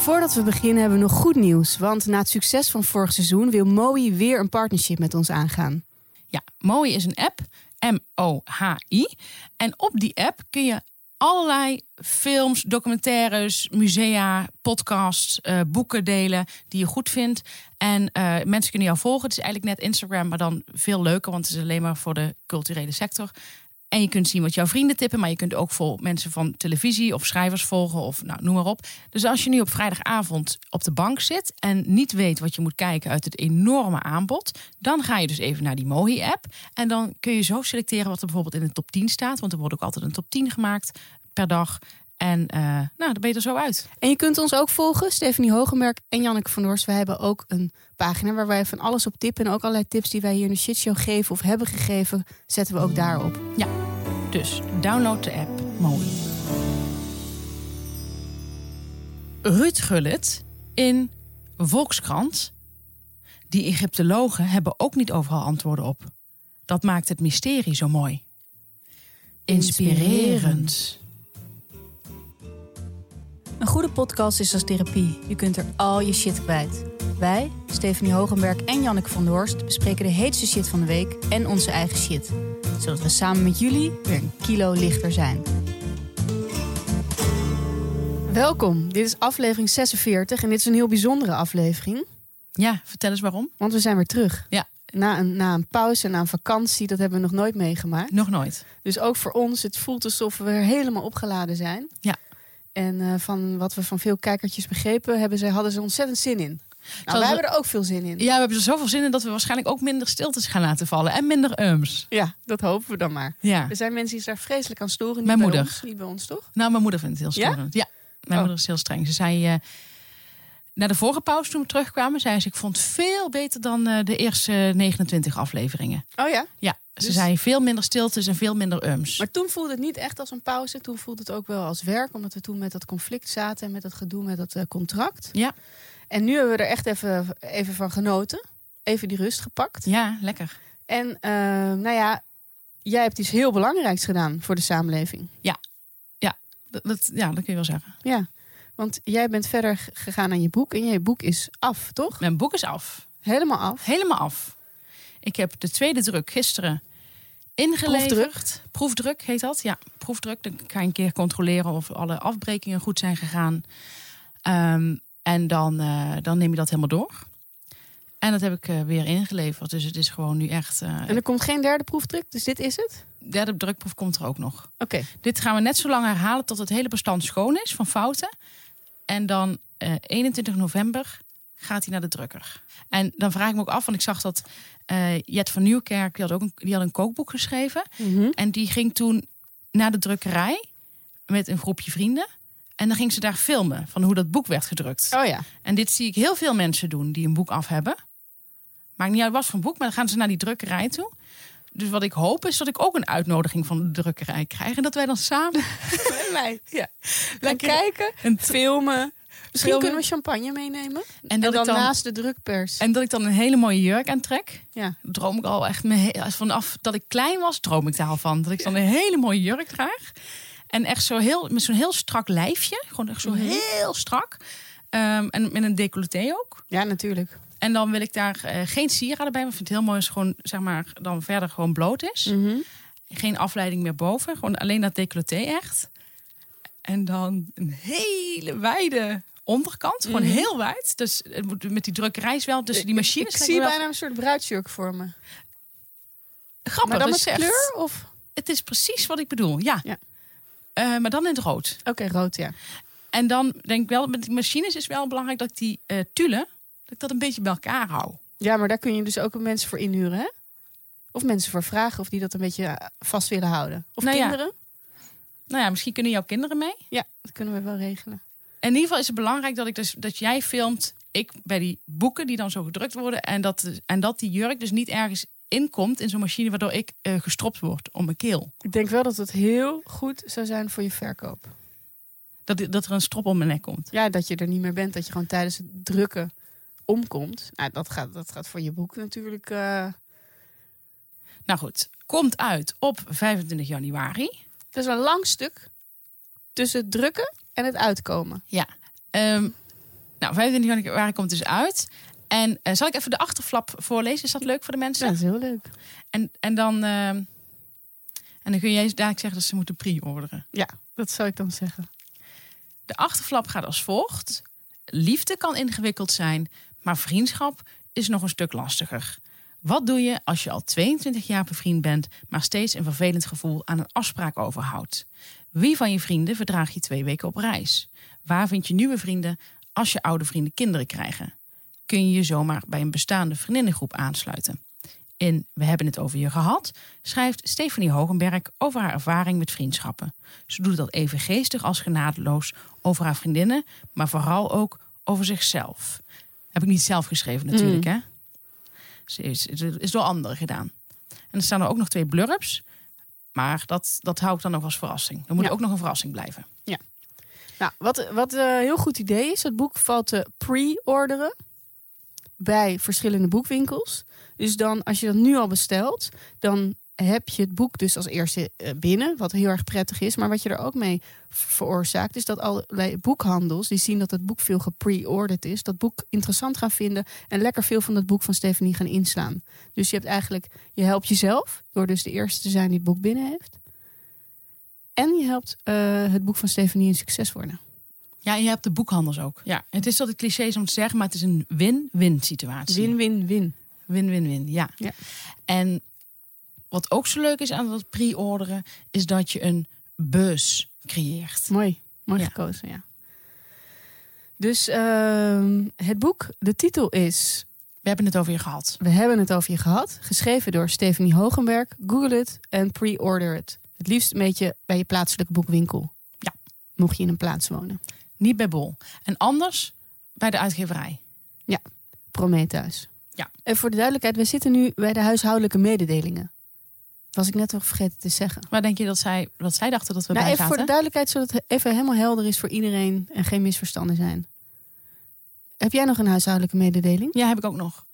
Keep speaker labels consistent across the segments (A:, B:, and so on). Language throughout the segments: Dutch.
A: Voordat we beginnen hebben we nog goed nieuws. Want na het succes van vorig seizoen wil Mooi weer een partnership met ons aangaan.
B: Ja, Mooi is een app, M-O-H-I. En op die app kun je allerlei films, documentaires, musea, podcasts, eh, boeken delen die je goed vindt. En eh, mensen kunnen jou volgen. Het is eigenlijk net Instagram, maar dan veel leuker, want het is alleen maar voor de culturele sector. En je kunt zien wat jouw vrienden tippen, maar je kunt ook voor mensen van televisie of schrijvers volgen of nou, noem maar op. Dus als je nu op vrijdagavond op de bank zit en niet weet wat je moet kijken uit het enorme aanbod, dan ga je dus even naar die Mohi-app. En dan kun je zo selecteren wat er bijvoorbeeld in de top 10 staat, want er wordt ook altijd een top 10 gemaakt per dag. En uh, nou, dan ben je er zo uit.
A: En je kunt ons ook volgen, Stephanie Hogenberg en Janneke van Doors. We hebben ook een pagina waar wij van alles op tippen. En ook allerlei tips die wij hier in de shitshow geven of hebben gegeven, zetten we ook daarop.
B: Ja, dus download de app. Mooi. Ruud Gullit in Volkskrant. Die Egyptologen hebben ook niet overal antwoorden op. Dat maakt het mysterie zo mooi. Inspirerend.
A: Een goede podcast is als therapie. Je kunt er al je shit kwijt. Wij, Stephanie Hogenberg en Janneke van der Horst, bespreken de heetste shit van de week en onze eigen shit. Zodat we samen met jullie weer een kilo lichter zijn. Welkom, dit is aflevering 46 en dit is een heel bijzondere aflevering.
B: Ja, vertel eens waarom.
A: Want we zijn weer terug.
B: Ja.
A: Na een, na een pauze, na een vakantie, dat hebben we nog nooit meegemaakt.
B: Nog nooit.
A: Dus ook voor ons, het voelt alsof we weer helemaal opgeladen zijn.
B: Ja.
A: En uh, van wat we van veel kijkertjes begrepen, hebben ze, hadden ze ontzettend zin in. Nou, wij hebben er ook veel zin in.
B: Ja, we hebben er zoveel zin in dat we waarschijnlijk ook minder stiltes gaan laten vallen. En minder ums.
A: Ja, dat hopen we dan maar.
B: Ja.
A: Er zijn mensen die zich daar vreselijk aan storen.
B: Mijn moeder.
A: Ons, niet bij ons, toch?
B: Nou, mijn moeder vindt het heel storend. Ja? Mijn
A: Oh.
B: moeder is heel streng. Ze zei... eh na de vorige pauze toen we terugkwamen, zei ze... ik vond het veel beter dan eh, de eerste 29 afleveringen.
A: Oh ja?
B: Ja, ze
A: Dus-
B: zei veel minder stiltes en veel minder ums.
A: Maar toen voelde het niet echt als een pauze. Toen voelde het ook wel als werk. Omdat we toen met dat conflict zaten en met dat gedoe met dat eh, contract.
B: Ja,
A: En nu hebben we er echt even, even van genoten. Even die rust gepakt.
B: ja, lekker.
A: En eh, nou ja, jij hebt iets heel belangrijks gedaan voor de samenleving.
B: Dat, dat- ja, dat kun je wel zeggen.
A: Ja, want jij bent verder gegaan aan je boek. En je boek is af, toch?
B: Mijn boek is af.
A: Helemaal af.
B: Helemaal af. Ik heb de tweede druk gisteren ingeleverd. Proefdruk heet dat. Ja, proefdruk. Dan ga je een keer controleren of alle afbrekingen goed zijn gegaan. Ehm, en dan, eh, dan neem je dat helemaal door. En dat heb ik eh, weer ingeleverd. Dus het is gewoon nu echt. eh
A: En er komt geen derde proefdruk, dus dit is het?
B: derde drukproef komt er ook nog.
A: Oké.
B: Dit gaan we net zo lang herhalen tot het hele bestand schoon is van fouten. En dan eh 21 november gaat hij naar de drukker. En dan vraag ik me ook af, want ik zag dat eh, Jet van Nieuwkerk, die had ook een, die had een kookboek geschreven.
A: Mhm.
B: En die ging toen naar de drukkerij met een groepje vrienden. En dan ging ze daar filmen van hoe dat boek werd gedrukt.
A: Oh ja.
B: En dit zie ik heel veel mensen doen die een boek af hebben. Maakt niet uit wat voor een boek, maar dan gaan ze naar die drukkerij toe. Dus wat ik hoop is dat ik ook een uitnodiging van de drukkerij krijg. En dat wij dan samen
A: Met mij. Ja. Gaan kijken,
B: een
A: filmen. Misschien
B: Filmen.
A: kunnen we champagne meenemen.
B: En
A: En, dan, naast de drukpers.
B: En dat ik dan een hele mooie jurk aantrek.
A: ja.
B: Droom ik al echt me vanaf dat ik klein was, droom ik daar al van. Dat ik dan een hele mooie jurk draag. En echt zo heel, met zo'n heel strak lijfje. Gewoon echt zo
A: Mhm.
B: heel strak. Ehm, en met een decolleté ook.
A: ja, natuurlijk.
B: En dan wil ik daar eh, geen sieraden bij. Maar ik vind het heel mooi als het gewoon, zeg maar, dan verder gewoon bloot is.
A: Mhm.
B: Geen afleiding meer boven. Gewoon alleen dat decolleté echt. En dan een hele wijde onderkant. Gewoon
A: Mhm.
B: heel wijd. Dus het moet met die drukkerij is wel tussen die machines.
A: Ik
B: lijkt
A: zie
B: wel
A: bijna een soort bruidsjurk voor me.
B: grappig.
A: Maar dan
B: dat
A: met kleur of?
B: Het is precies wat ik bedoel, ja.
A: Ja.
B: Eh, maar dan in het rood.
A: Oké, rood, ja.
B: En dan denk ik wel, met die machines is wel belangrijk dat ik die tulle, dat ik dat een beetje bij elkaar hou.
A: Ja, maar daar kun je dus ook mensen voor inhuren, hè? Of mensen voor vragen of die dat een beetje eh, vast willen houden. Of
B: Nou ja.
A: kinderen?
B: Nou ja, misschien kunnen jouw kinderen mee.
A: Ja, dat kunnen we wel regelen.
B: In ieder geval is het belangrijk dat, ik dus, dat jij filmt, ik bij die boeken die dan zo gedrukt worden. En dat, en dat die jurk dus niet ergens inkomt in zo'n machine waardoor ik eh, gestropt word om mijn keel.
A: Ik denk wel dat het heel goed zou zijn voor je verkoop.
B: Dat, dat er een strop om mijn nek komt.
A: Ja, dat je er niet meer bent. Dat je gewoon tijdens het drukken omkomt. Nou, dat gaat, dat gaat voor je boek natuurlijk... eh,
B: Nou goed, komt uit op 25 januari.
A: Het is een lang stuk tussen het drukken en het uitkomen.
B: Ja. Ehm, Nou, 25 januari komt dus uit. En eh, zal ik even de achterflap voorlezen? Is dat leuk voor de mensen?
A: Ja, dat is heel leuk.
B: En, en, dan, eh, en dan kun jij dadelijk zeggen dat ze moeten pre-orderen.
A: Ja, dat zou ik dan zeggen.
B: De achterflap gaat als volgt. Liefde kan ingewikkeld zijn, maar vriendschap is nog een stuk lastiger. Wat doe je als je al 22 jaar bevriend bent, maar steeds een vervelend gevoel aan een afspraak overhoudt? Wie van je vrienden verdraag je twee weken op reis? Waar vind je nieuwe vrienden als je oude vrienden kinderen krijgen? Kun je je zomaar bij een bestaande vriendinnengroep aansluiten? In We hebben het over je gehad schrijft Stefanie Hogenberg over haar ervaring met vriendschappen. Ze doet dat even geestig als genadeloos over haar vriendinnen, maar vooral ook over zichzelf. Heb ik niet zelf geschreven natuurlijk, hè? Ze is, is door anderen gedaan. En er staan er ook nog twee blurbs, maar dat, dat hou ik dan nog als verrassing. Dan moet
A: Ja.
B: ook nog een verrassing blijven.
A: Nou, wat, wat een heel goed idee is, het boek valt te pre-orderen bij verschillende boekwinkels. Dus dan, als je dat nu al bestelt, dan heb je het boek dus als eerste eh, binnen, wat heel erg prettig is. Maar wat je er ook mee veroorzaakt, is dat allerlei boekhandels, die zien dat het boek veel gepre-orderd is, dat boek interessant gaan vinden en lekker veel van dat boek van Stephanie gaan inslaan. Dus je hebt eigenlijk, je helpt jezelf door dus de eerste te zijn die het boek binnen heeft. En je helpt eh, het boek van Stephanie een succes worden.
B: Ja, en je hebt de boekhandels ook. Ja, het is altijd clichés om te zeggen, maar het is een win-win situatie.
A: Win-win-win.
B: Win-win-win, ja.
A: Ja.
B: En wat ook zo leuk is aan dat pre-orderen, is dat je een bus creëert.
A: Mooi, mooi
B: Ja.
A: gekozen, ja. Dus ehm, het boek, de titel is
B: We hebben het over je gehad.
A: We hebben het over je gehad. Geschreven door Stephanie Hogenberg. Google het en pre-order het. Het liefst een beetje bij je plaatselijke boekwinkel.
B: Ja.
A: Mocht je in een plaats wonen.
B: Niet bij Bol. En anders bij de uitgeverij.
A: Prometheus.
B: Ja.
A: En voor de duidelijkheid, we zitten nu bij de huishoudelijke mededelingen. Was ik net nog vergeten te zeggen.
B: Waar denk je dat zij, dat zij dachten dat we
A: Nou,
B: bij
A: even voor de duidelijkheid, zodat het even helemaal helder is voor iedereen en geen misverstanden zijn. Heb jij nog een huishoudelijke mededeling?
B: Ja, heb ik ook nog.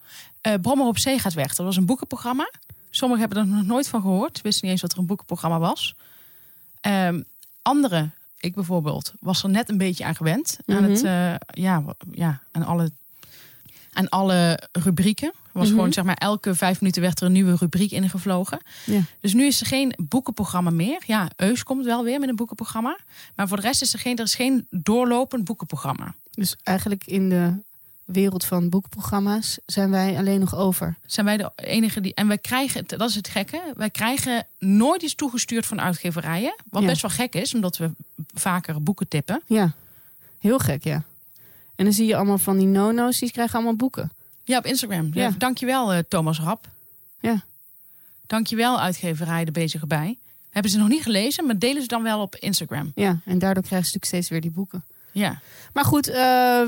B: Eh Brommer op Zee gaat weg. Dat was een boekenprogramma. Sommigen hebben er nog nooit van gehoord. Wisten niet eens dat er een boekenprogramma was. Ehm anderen, ik bijvoorbeeld, was er net een beetje aan gewend. Aan,
A: Mhm.
B: het, eh, ja, ja, aan, alle, aan alle rubrieken. Was
A: Mhm.
B: gewoon, zeg maar, elke vijf minuten werd er een nieuwe rubriek ingevlogen.
A: Ja.
B: Dus nu is er geen boekenprogramma meer. Ja, Eus komt wel weer met een boekenprogramma. Maar voor de rest is er geen, er is geen doorlopend boekenprogramma.
A: Dus eigenlijk in de wereld van boekprogramma's zijn wij alleen nog over.
B: zijn wij de enige die. En wij krijgen, dat is het gekke, wij krijgen nooit iets toegestuurd van uitgeverijen. Wat
A: Ja.
B: best wel gek is, omdat we vaker boeken tippen.
A: Ja, heel gek, ja. En dan zie je allemaal van die nono's, die krijgen allemaal boeken.
B: Ja, op Instagram.
A: Ja.
B: Ja. Dankjewel, eh, Thomas Rap.
A: Ja.
B: Dankjewel, uitgeverij De Bezige Bij. Hebben ze nog niet gelezen, maar delen ze dan wel op Instagram.
A: Ja, en daardoor krijgen ze natuurlijk steeds weer die boeken.
B: Ja,
A: Maar goed, eh,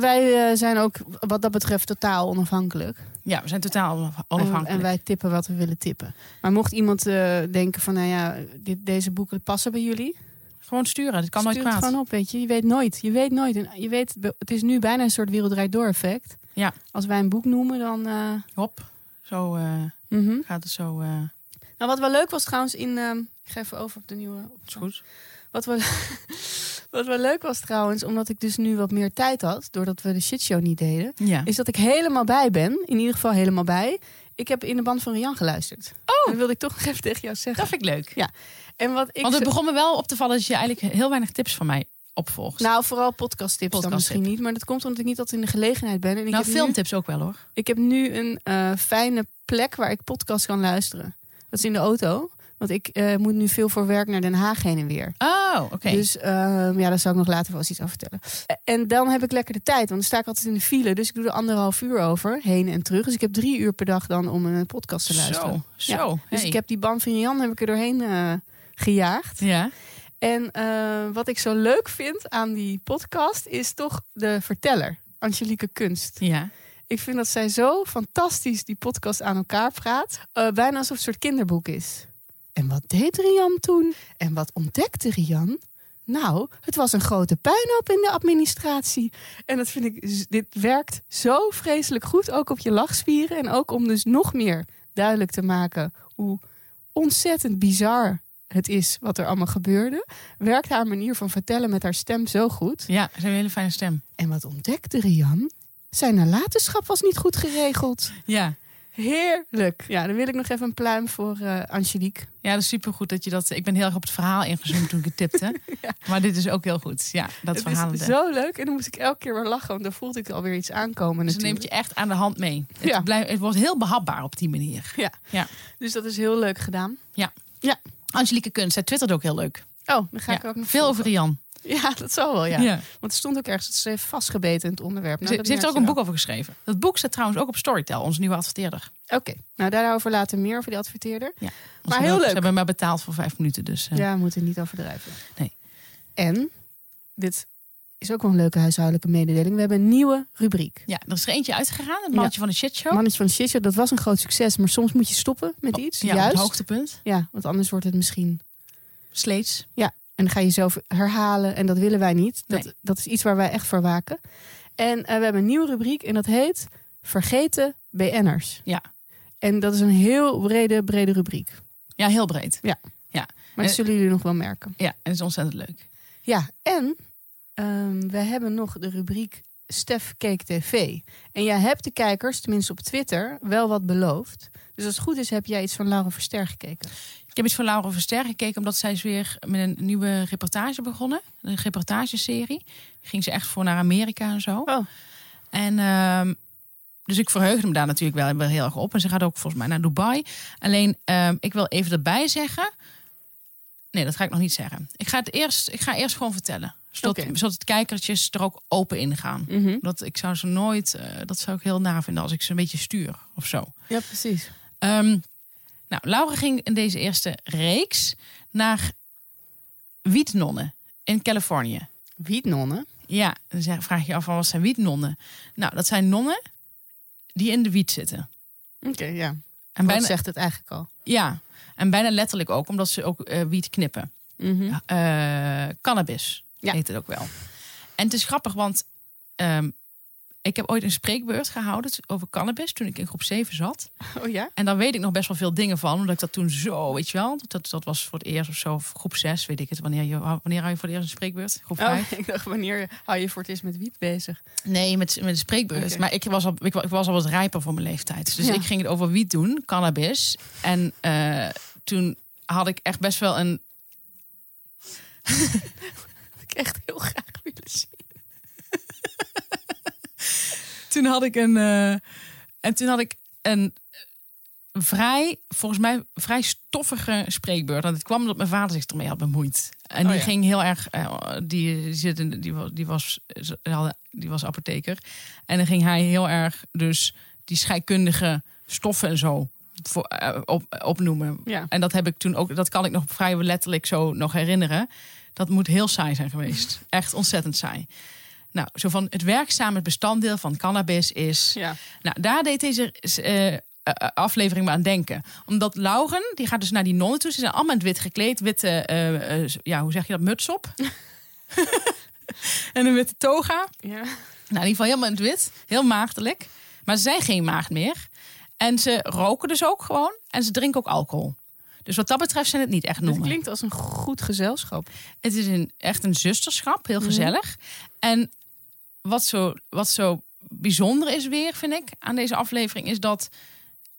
A: wij eh, zijn ook wat dat betreft totaal onafhankelijk.
B: ja we zijn totaal
A: En,
B: onafhankelijk.
A: en wij tippen wat we willen tippen. Maar mocht iemand denken van, nou ja, dit, deze boeken passen bij jullie.
B: Gewoon sturen, dat kan nooit
A: stuur het
B: kwaad.
A: gewoon op, weet je. Je weet nooit. Je weet nooit. En je weet, het is nu bijna een soort wereldrijd door effect.
B: Ja.
A: Als wij een boek noemen, dan... eh,
B: Hop, zo eh,
A: mhm.
B: gaat het zo. eh
A: Nou, wat wel leuk was trouwens in... ehm, ik ga even over op de nieuwe... Op
B: is goed.
A: Wat wel, wat wel leuk was trouwens, omdat ik dus nu wat meer tijd had... doordat we de shitshow niet deden...
B: Ja.
A: is dat ik helemaal bij ben. In ieder geval helemaal bij. Ik heb in de band van Rian geluisterd.
B: Oh.
A: Dat wilde ik toch nog even tegen jou zeggen.
B: Dat vind ik leuk.
A: En wat ik
B: Want het begon me wel op te vallen dat je eigenlijk heel weinig tips van mij opvolgt.
A: Nou, vooral podcasttips dan
B: Podcasttip.
A: misschien niet. Maar dat komt omdat ik niet altijd in de gelegenheid ben. En ik
B: nou,
A: heb nu-
B: filmtips ook wel hoor.
A: Ik heb nu een eh, fijne plek waar ik podcast kan luisteren. Dat is in de auto. Want ik eh, moet nu veel voor werk naar Den Haag heen en weer.
B: Oh, oké.
A: Dus ehm, ja, daar zal ik nog later wel eens iets over vertellen. Eh, En dan heb ik lekker de tijd. Want dan sta ik altijd in de file. Dus ik doe er anderhalf uur over. Heen en terug. Dus ik heb drie uur per dag dan om een podcast te luisteren.
B: Zo, zo.
A: Dus
B: hey.
A: ik heb die band van Jan heb ik er doorheen eh, gejaagd.
B: Ja.
A: En eh, wat ik zo leuk vind aan die podcast is toch de verteller. Angelique Kunst.
B: Ja.
A: Ik vind dat zij zo fantastisch die podcast aan elkaar praat. Eh, bijna alsof het een soort kinderboek is. En wat deed Rian toen? En wat ontdekte Rian? Nou, het was een grote puinhoop in de administratie. En dat vind ik, dit werkt zo vreselijk goed, ook op je lachspieren. En ook om dus nog meer duidelijk te maken hoe ontzettend bizar het is wat er allemaal gebeurde, werkt haar manier van vertellen met haar stem zo goed.
B: Ja, ze heeft een hele fijne stem.
A: En wat ontdekte Rian? Zijn nalatenschap was niet goed geregeld.
B: Ja.
A: Heerlijk. Ja, dan wil ik nog even een pluim voor eh, Angelique.
B: Ja, dat is supergoed dat je dat... Ik ben heel erg op het verhaal ingezoomd toen ik het tipte.
A: Ja.
B: Maar dit is ook heel goed. Ja, dat
A: Het
B: verhaal.
A: is zo leuk. En dan moest ik elke keer weer lachen, want dan voelde ik alweer iets aankomen.
B: Dus neemt je echt aan de hand mee. Het,
A: Ja.
B: blijft, het wordt heel behapbaar op die manier.
A: Ja.
B: Ja.
A: Dus dat is heel leuk gedaan.
B: Angelique Kunst, zij twittert ook heel leuk.
A: Oh, dan ga
B: Ja,
A: ik ook nog
B: Veel over. Rian.
A: Ja, dat zal wel, ja.
B: Ja.
A: Want er stond ook ergens dat ze heeft vastgebeten in het onderwerp. Nou,
B: ze, heeft er ook een boek over geschreven. Dat boek staat trouwens ook op Storytel, onze nieuwe adverteerder.
A: Oké, nou daarover later meer over die adverteerder.
B: Ja.
A: Maar heel
B: hebben-
A: leuk.
B: Ze hebben maar betaald voor vijf minuten. Dus, eh,
A: Ja, we moeten niet overdrijven.
B: Nee.
A: En, dit is ook wel een leuke huishoudelijke mededeling. We hebben een nieuwe rubriek.
B: ja, er is er eentje uitgegaan. Het mannetje van de shitshow.
A: Mannetje van de Shitshow, dat was een groot succes. Maar soms moet je stoppen met iets.
B: ja,
A: juist.
B: het hoogtepunt.
A: Ja, want anders wordt het misschien...
B: Sleets.
A: En dan ga je jezelf herhalen en dat willen wij niet. Dat,
B: Nee.
A: dat is iets waar wij echt voor waken. En eh, we hebben een nieuwe rubriek en dat heet Vergeten BN'ers.
B: Ja.
A: En dat is een heel brede, brede rubriek.
B: Ja, heel breed.
A: Maar dat
B: Eh,
A: zullen jullie nog wel merken.
B: Ja, en het is ontzettend leuk.
A: Ja, en ehm, we hebben nog de rubriek Stef Keek TV. En jij hebt de kijkers, tenminste op Twitter, wel wat beloofd. Dus als het goed is, heb jij iets van Laura Verster gekeken.
B: Ik heb iets van Laura Verster gekeken, omdat zij is weer met een nieuwe reportage begonnen. Een reportageserie. Ging ze echt voor naar Amerika en zo.
A: Oh.
B: En ehm, dus ik verheugde me daar natuurlijk wel, heel erg op. En ze gaat ook volgens mij naar Dubai. Alleen, ehm, ik wil even erbij zeggen. Nee, dat ga ik nog niet zeggen. Ik ga het eerst, ik ga eerst gewoon vertellen. Zodat, de kijkertjes er ook open in gaan. Dat ik zou ze nooit, eh, dat zou ik heel na vinden als ik ze een beetje stuur of zo.
A: Ja, precies.
B: Ehm, nou, Laura ging in deze eerste reeks naar wietnonnen in Californië.
A: Wietnonnen.
B: Ja, dan zeg- vraag je je af van wat zijn wietnonnen? Nou, dat zijn nonnen die in de wiet zitten.
A: Oké, ja.
B: En
A: Wat
B: bijna,
A: zegt het eigenlijk al?
B: ja, en bijna letterlijk ook, omdat ze ook eh, wiet knippen. Eh, cannabis
A: Ja.
B: heet het ook wel. En het is grappig, want ehm, ik heb ooit een spreekbeurt gehouden over cannabis toen ik in groep 7 zat.
A: Oh ja?
B: En daar weet ik nog best wel veel dingen van. Omdat ik dat toen zo, weet je wel. Dat, dat was voor het eerst of zo. of Groep 6, weet ik het. Wanneer, je, wanneer hou je voor het eerst een spreekbeurt? Groep 5?
A: Oh, ik dacht, wanneer hou je voor het eerst met wiet bezig?
B: Nee, met, met een spreekbeurt. Maar ik was, al, ik, wa- ik was al wat rijper voor mijn leeftijd. Dus
A: Ja.
B: ik ging het over wiet doen, cannabis. En eh, toen had ik echt best wel een...
A: Dat ik echt heel graag willen zien.
B: Toen had ik een... eh, en toen had ik een vrij, volgens mij, vrij stoffige spreekbeurt. En het kwam omdat mijn vader zich ermee had bemoeid. En
A: Oh
B: die
A: ja.
B: ging heel erg, eh, die, zit in, die, wa- die, was, die was apotheker. En dan ging hij heel erg dus die scheikundige stoffen en zo voor, eh, op, opnoemen.
A: Ja.
B: En dat heb ik toen ook, dat kan ik nog vrij letterlijk zo nog herinneren. Dat moet heel saai zijn geweest. Echt ontzettend saai. Nou, zo van het werkzame bestanddeel van cannabis is.
A: Ja.
B: Nou, daar deed deze eh, eh, aflevering me aan denken. Omdat Lauren, die gaat dus naar die nonnen toe. Ze zijn allemaal in het wit gekleed. Witte, eh, ja, hoe zeg je dat, muts op. en een witte toga.
A: Ja.
B: Nou, in ieder geval helemaal in het wit. Heel maagdelijk. Maar ze zijn geen maagd meer. En ze roken dus ook gewoon. En ze drinken ook alcohol. Dus wat dat betreft zijn het niet echt
A: Het
B: nonnen.
A: klinkt als een goed gezelschap.
B: Het is een, echt een zusterschap, heel gezellig. En wat zo, wat zo bijzonder is weer, vind ik, aan deze aflevering... is dat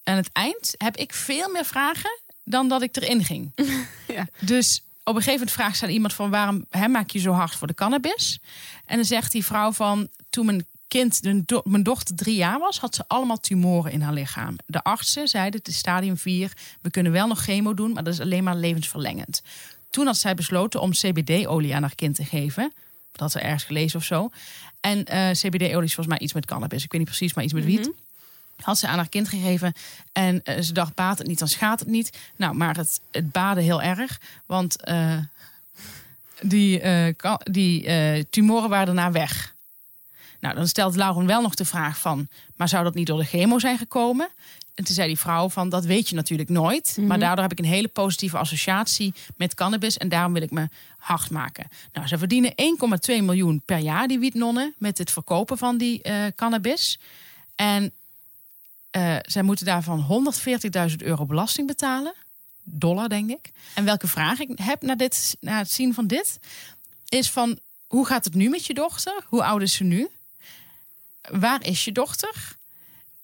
B: aan het eind heb ik veel meer vragen dan dat ik erin ging.
A: Ja.
B: Dus op een gegeven moment vraagt ze aan iemand van... waarom hè, maak je zo hard voor de cannabis? En dan zegt die vrouw van... toen mijn kind, do- mijn dochter drie jaar was... had ze allemaal tumoren in haar lichaam. De artsen zeiden, het is stadium 4... we kunnen wel nog chemo doen, maar dat is alleen maar levensverlengend. Toen had zij besloten om CBD-olie aan haar kind te geven. Dat had ze ergens gelezen of zo. En eh, CBD-olie is volgens mij iets met cannabis. Ik weet niet precies, maar iets met wiet. Had ze aan haar kind gegeven. En eh, ze dacht, baat het niet, dan schaadt het niet. Nou, maar het, het baadde heel erg. Want eh, die, die tumoren waren daarna weg. Nou, dan stelt Lauren wel nog de vraag van... maar zou dat niet door de chemo zijn gekomen? En toen zei die vrouw van, dat weet je natuurlijk nooit. Maar daardoor heb ik een hele positieve associatie met cannabis... en daarom wil ik me hard maken. Nou, ze verdienen 1,2 miljoen per jaar, die wietnonnen... met het verkopen van die eh, cannabis. En eh, zij moeten daarvan 140.000 euro belasting betalen. dollar, denk ik. En welke vraag ik heb na, dit, na het zien van dit, is van hoe gaat het nu met je dochter? Hoe oud is ze nu? Waar is je dochter?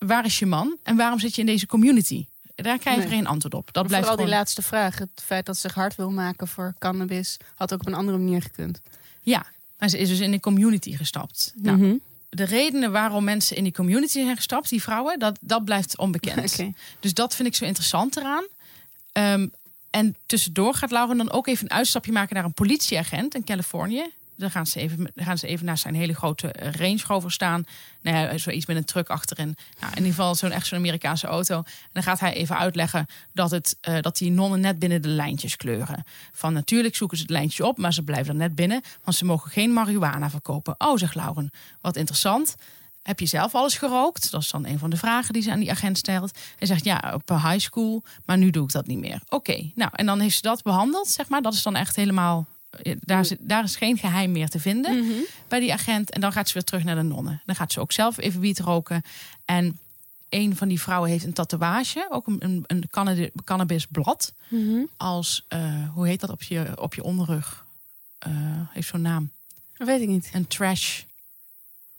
B: Waar is je man? En waarom zit je in deze community? Daar krijg je
A: Nee.
B: geen antwoord op. Dat
A: Maar
B: blijft
A: Vooral die
B: gewoon...
A: laatste vraag. Het feit dat ze zich hard wil maken voor cannabis... had ook op een andere manier gekund.
B: Ja, maar ze is dus in de community gestapt. Nou,
A: Mhm.
B: de redenen waarom mensen in die community zijn gestapt, die vrouwen, dat, dat blijft onbekend. Dus dat vind ik zo interessant eraan. Ehm, en tussendoor gaat Lauren dan ook even een uitstapje maken naar een politieagent in Californië. Dan gaan ze even, gaan ze even naar zijn hele grote eh, Range Rover staan. Nou zoiets met een truck achterin. Nou, in ieder geval zo'n echt zo'n Amerikaanse auto. En dan gaat hij even uitleggen dat, het, eh, dat die nonnen net binnen de lijntjes kleuren. Van natuurlijk zoeken ze het lijntje op, maar ze blijven er net binnen. Want ze mogen geen marihuana verkopen. Oh, zegt Lauren, wat interessant. Heb je zelf alles gerookt? Dat is dan een van de vragen die ze aan die agent stelt. Hij zegt ja, op high school, maar nu doe ik dat niet meer. Oké, nou en dan heeft ze dat behandeld, zeg maar. Dat is dan echt helemaal. Eh, Daar, zit, daar is geen geheim meer te vinden
A: Mhm.
B: bij die agent. En dan gaat ze weer terug naar de nonnen. Dan gaat ze ook zelf even wiet roken. En een van die vrouwen heeft een tatoeage, ook een, een, een cannabi- cannabisblad.
A: Mhm.
B: Als, eh, hoe heet dat op je, op je onderrug? Eh, heeft zo'n naam.
A: Dat weet ik niet.
B: Een trash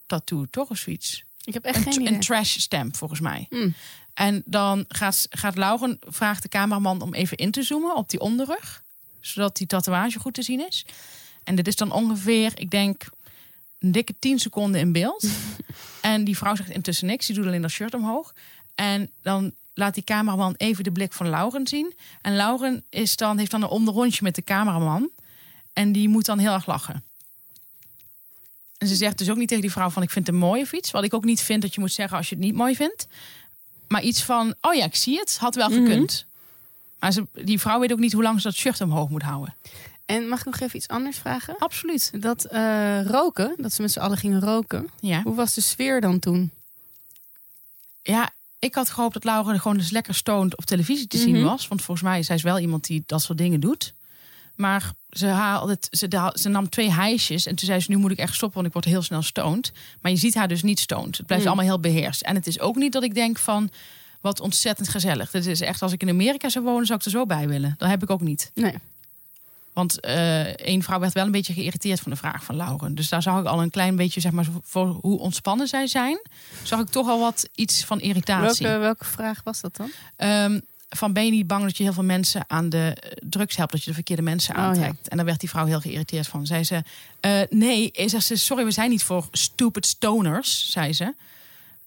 B: tattoo, toch of zoiets?
A: Ik heb echt
B: een,
A: geen idee.
B: een trash stamp, volgens mij.
A: Mm.
B: En dan gaat, gaat Lauren, vraagt de cameraman om even in te zoomen op die onderrug. Zodat die tatoeage goed te zien is. En dit is dan ongeveer, ik denk, een dikke 10 seconden in beeld. en die vrouw zegt intussen niks. Die doet alleen dat shirt omhoog. En dan laat die cameraman even de blik van Lauren zien. En Lauren is dan, heeft dan een onderrondje met de cameraman. En die moet dan heel erg lachen. En ze zegt dus ook niet tegen die vrouw van ik vind het een mooie fiets. Wat ik ook niet vind dat je moet zeggen als je het niet mooi vindt. Maar iets van, oh ja, ik zie het. Had wel gekund. Maar ze, die vrouw weet ook niet hoe lang ze dat shirt omhoog moet houden.
A: En mag ik nog even iets anders vragen?
B: Absoluut.
A: Dat eh, roken, dat ze met z'n allen gingen roken.
B: Ja.
A: Hoe was de sfeer dan toen?
B: ja, ik had gehoopt dat Laura gewoon eens lekker stoned op televisie te zien
A: Mhm.
B: was. Want volgens mij is zij is wel iemand die dat soort dingen doet. Maar ze, haalde het, ze, ze nam twee hijsjes en toen zei ze, nu moet ik echt stoppen, want ik word heel snel stoned. Maar je ziet haar dus niet stoned. Het blijft
A: Mm.
B: allemaal heel beheerst. En het is ook niet dat ik denk van, wat ontzettend gezellig. Het is echt, als ik in Amerika zou wonen, zou ik er zo bij willen. Dat heb ik ook niet.
A: Nee.
B: Want eh één vrouw werd wel een beetje geïrriteerd van de vraag van Lauren. Dus daar zag ik al een klein beetje, zeg maar, voor hoe ontspannen zij zijn. Zag ik toch al wat iets van irritatie.
A: Welke, welke vraag was dat dan?
B: Ehm, van ben je niet bang dat je heel veel mensen aan de eh, drugs helpt, dat je de verkeerde mensen
A: Oh, ja.
B: aantrekt? En daar werd die vrouw heel geïrriteerd van. Zei ze, eh, nee, zegt ze, sorry, we zijn niet voor stupid stoners, zei ze.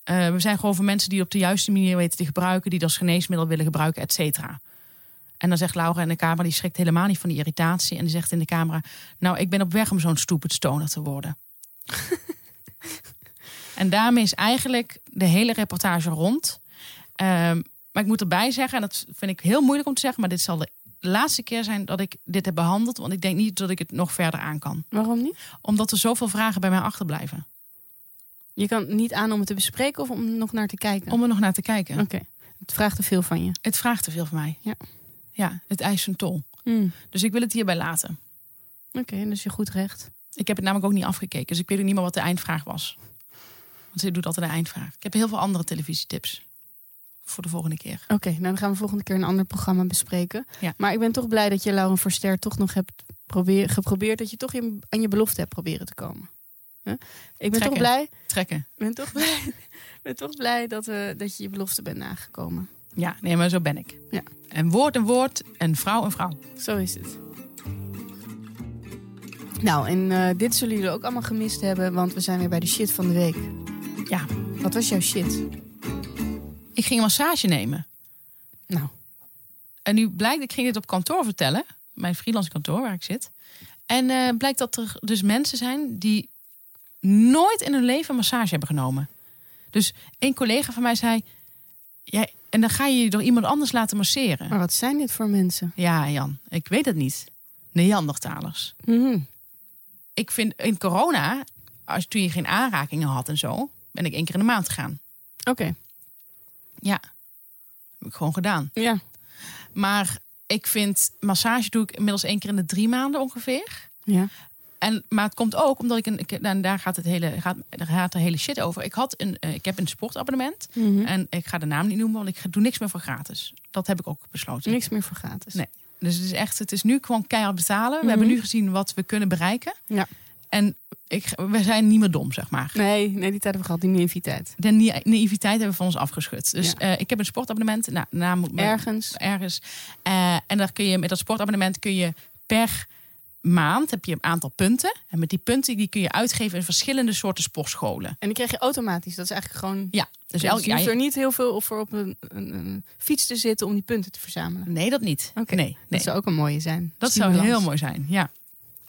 B: Eh, we zijn gewoon voor mensen die op de juiste manier weten te gebruiken, die dat als geneesmiddel willen gebruiken, et cetera. En dan zegt Laura in de camera, die schrikt helemaal niet van die irritatie. En die zegt in de camera, nou, ik ben op weg om zo'n stupid stoner te worden. en daarmee is eigenlijk de hele reportage rond. Ehm, maar ik moet erbij zeggen, en dat vind ik heel moeilijk om te zeggen, maar dit zal de laatste keer zijn dat ik dit heb behandeld. Want ik denk niet dat ik het nog verder aan kan.
A: Waarom niet?
B: Omdat er zoveel vragen bij mij achterblijven.
A: Je kan niet aan om het te bespreken of om nog naar te kijken.
B: Om er nog naar te kijken.
A: Oké. Het vraagt te veel van je.
B: Het vraagt te veel van mij.
A: Ja.
B: Ja, het eist een tol.
A: Hmm.
B: Dus ik wil het hierbij laten.
A: Oké, dus je goed recht.
B: Ik heb het namelijk ook niet afgekeken. Dus ik weet ook niet meer wat de eindvraag was. Want ze doet altijd de eindvraag. Ik heb heel veel andere televisietips. Voor de volgende keer.
A: Oké, nou dan gaan we volgende keer een ander programma bespreken.
B: Ja.
A: Maar ik ben toch blij dat je Lauren Verster toch nog hebt probeer, geprobeerd... dat je toch aan je belofte hebt proberen te komen. Huh? Ik ben
B: Trekken.
A: toch blij,
B: Trekken.
A: ben toch blij, ben toch blij dat, eh, dat je je belofte bent nagekomen.
B: Ja, nee, maar zo ben ik.
A: Ja.
B: En woord en woord en vrouw en vrouw.
A: Zo is het. Nou, en eh, dit zullen jullie ook allemaal gemist hebben... want we zijn weer bij de shit van de week.
B: Ja,
A: Wat was jouw shit?
B: ik ging een massage nemen.
A: Nou,
B: En nu blijkt, ik ging dit op kantoor vertellen. Mijn freelance kantoor waar ik zit. En eh, blijkt dat er dus mensen zijn die nooit in hun leven een massage hebben genomen. Dus een collega van mij zei... Jij, en dan ga je je door iemand anders laten masseren.
A: maar wat zijn dit voor mensen?
B: Ja, Jan, ik weet het niet. Neandertalers.
A: Mhm.
B: Ik vind in corona, als toen je geen aanrakingen had en zo, ben ik één keer in de maand gegaan.
A: Oké,
B: Ja, heb ik gewoon gedaan.
A: ja.
B: Maar ik vind massage doe ik inmiddels één keer in de drie maanden ongeveer.
A: ja.
B: En, maar het komt ook omdat ik een. Ik, en daar gaat het hele, gaat, daar gaat de hele shit over. Ik, had een, eh, ik heb een sportabonnement.
A: Mhm.
B: En ik ga de naam niet noemen, want ik ga- doe niks meer voor gratis. Dat heb ik ook besloten.
A: Niks meer voor gratis.
B: Nee. Dus het is echt, het is nu gewoon keihard betalen. We
A: Mhm.
B: hebben nu gezien wat we kunnen bereiken.
A: Ja.
B: En ik, we zijn niet meer dom, zeg maar.
A: Nee, nee, die tijd hebben we gehad, die naïviteit.
B: De na- naïviteit hebben we van ons afgeschud. Dus
A: Ja.
B: eh, ik heb een sportabonnement. Nou, naam moet me-
A: Ergens.
B: ergens. Eh, en daar kun je met dat sportabonnement kun je per maand heb je een aantal punten. En met die punten die kun je uitgeven in verschillende soorten sportscholen.
A: En die krijg je automatisch. Dat is eigenlijk gewoon...
B: Ja, dus
A: Dus
B: elk
A: je hoeft er niet heel veel voor op een, een, een fiets te zitten om die punten te verzamelen.
B: Nee, dat niet.
A: Oké,
B: Nee, nee.
A: Dat zou ook een mooie zijn.
B: Dat zou heel mooi zijn. Ja.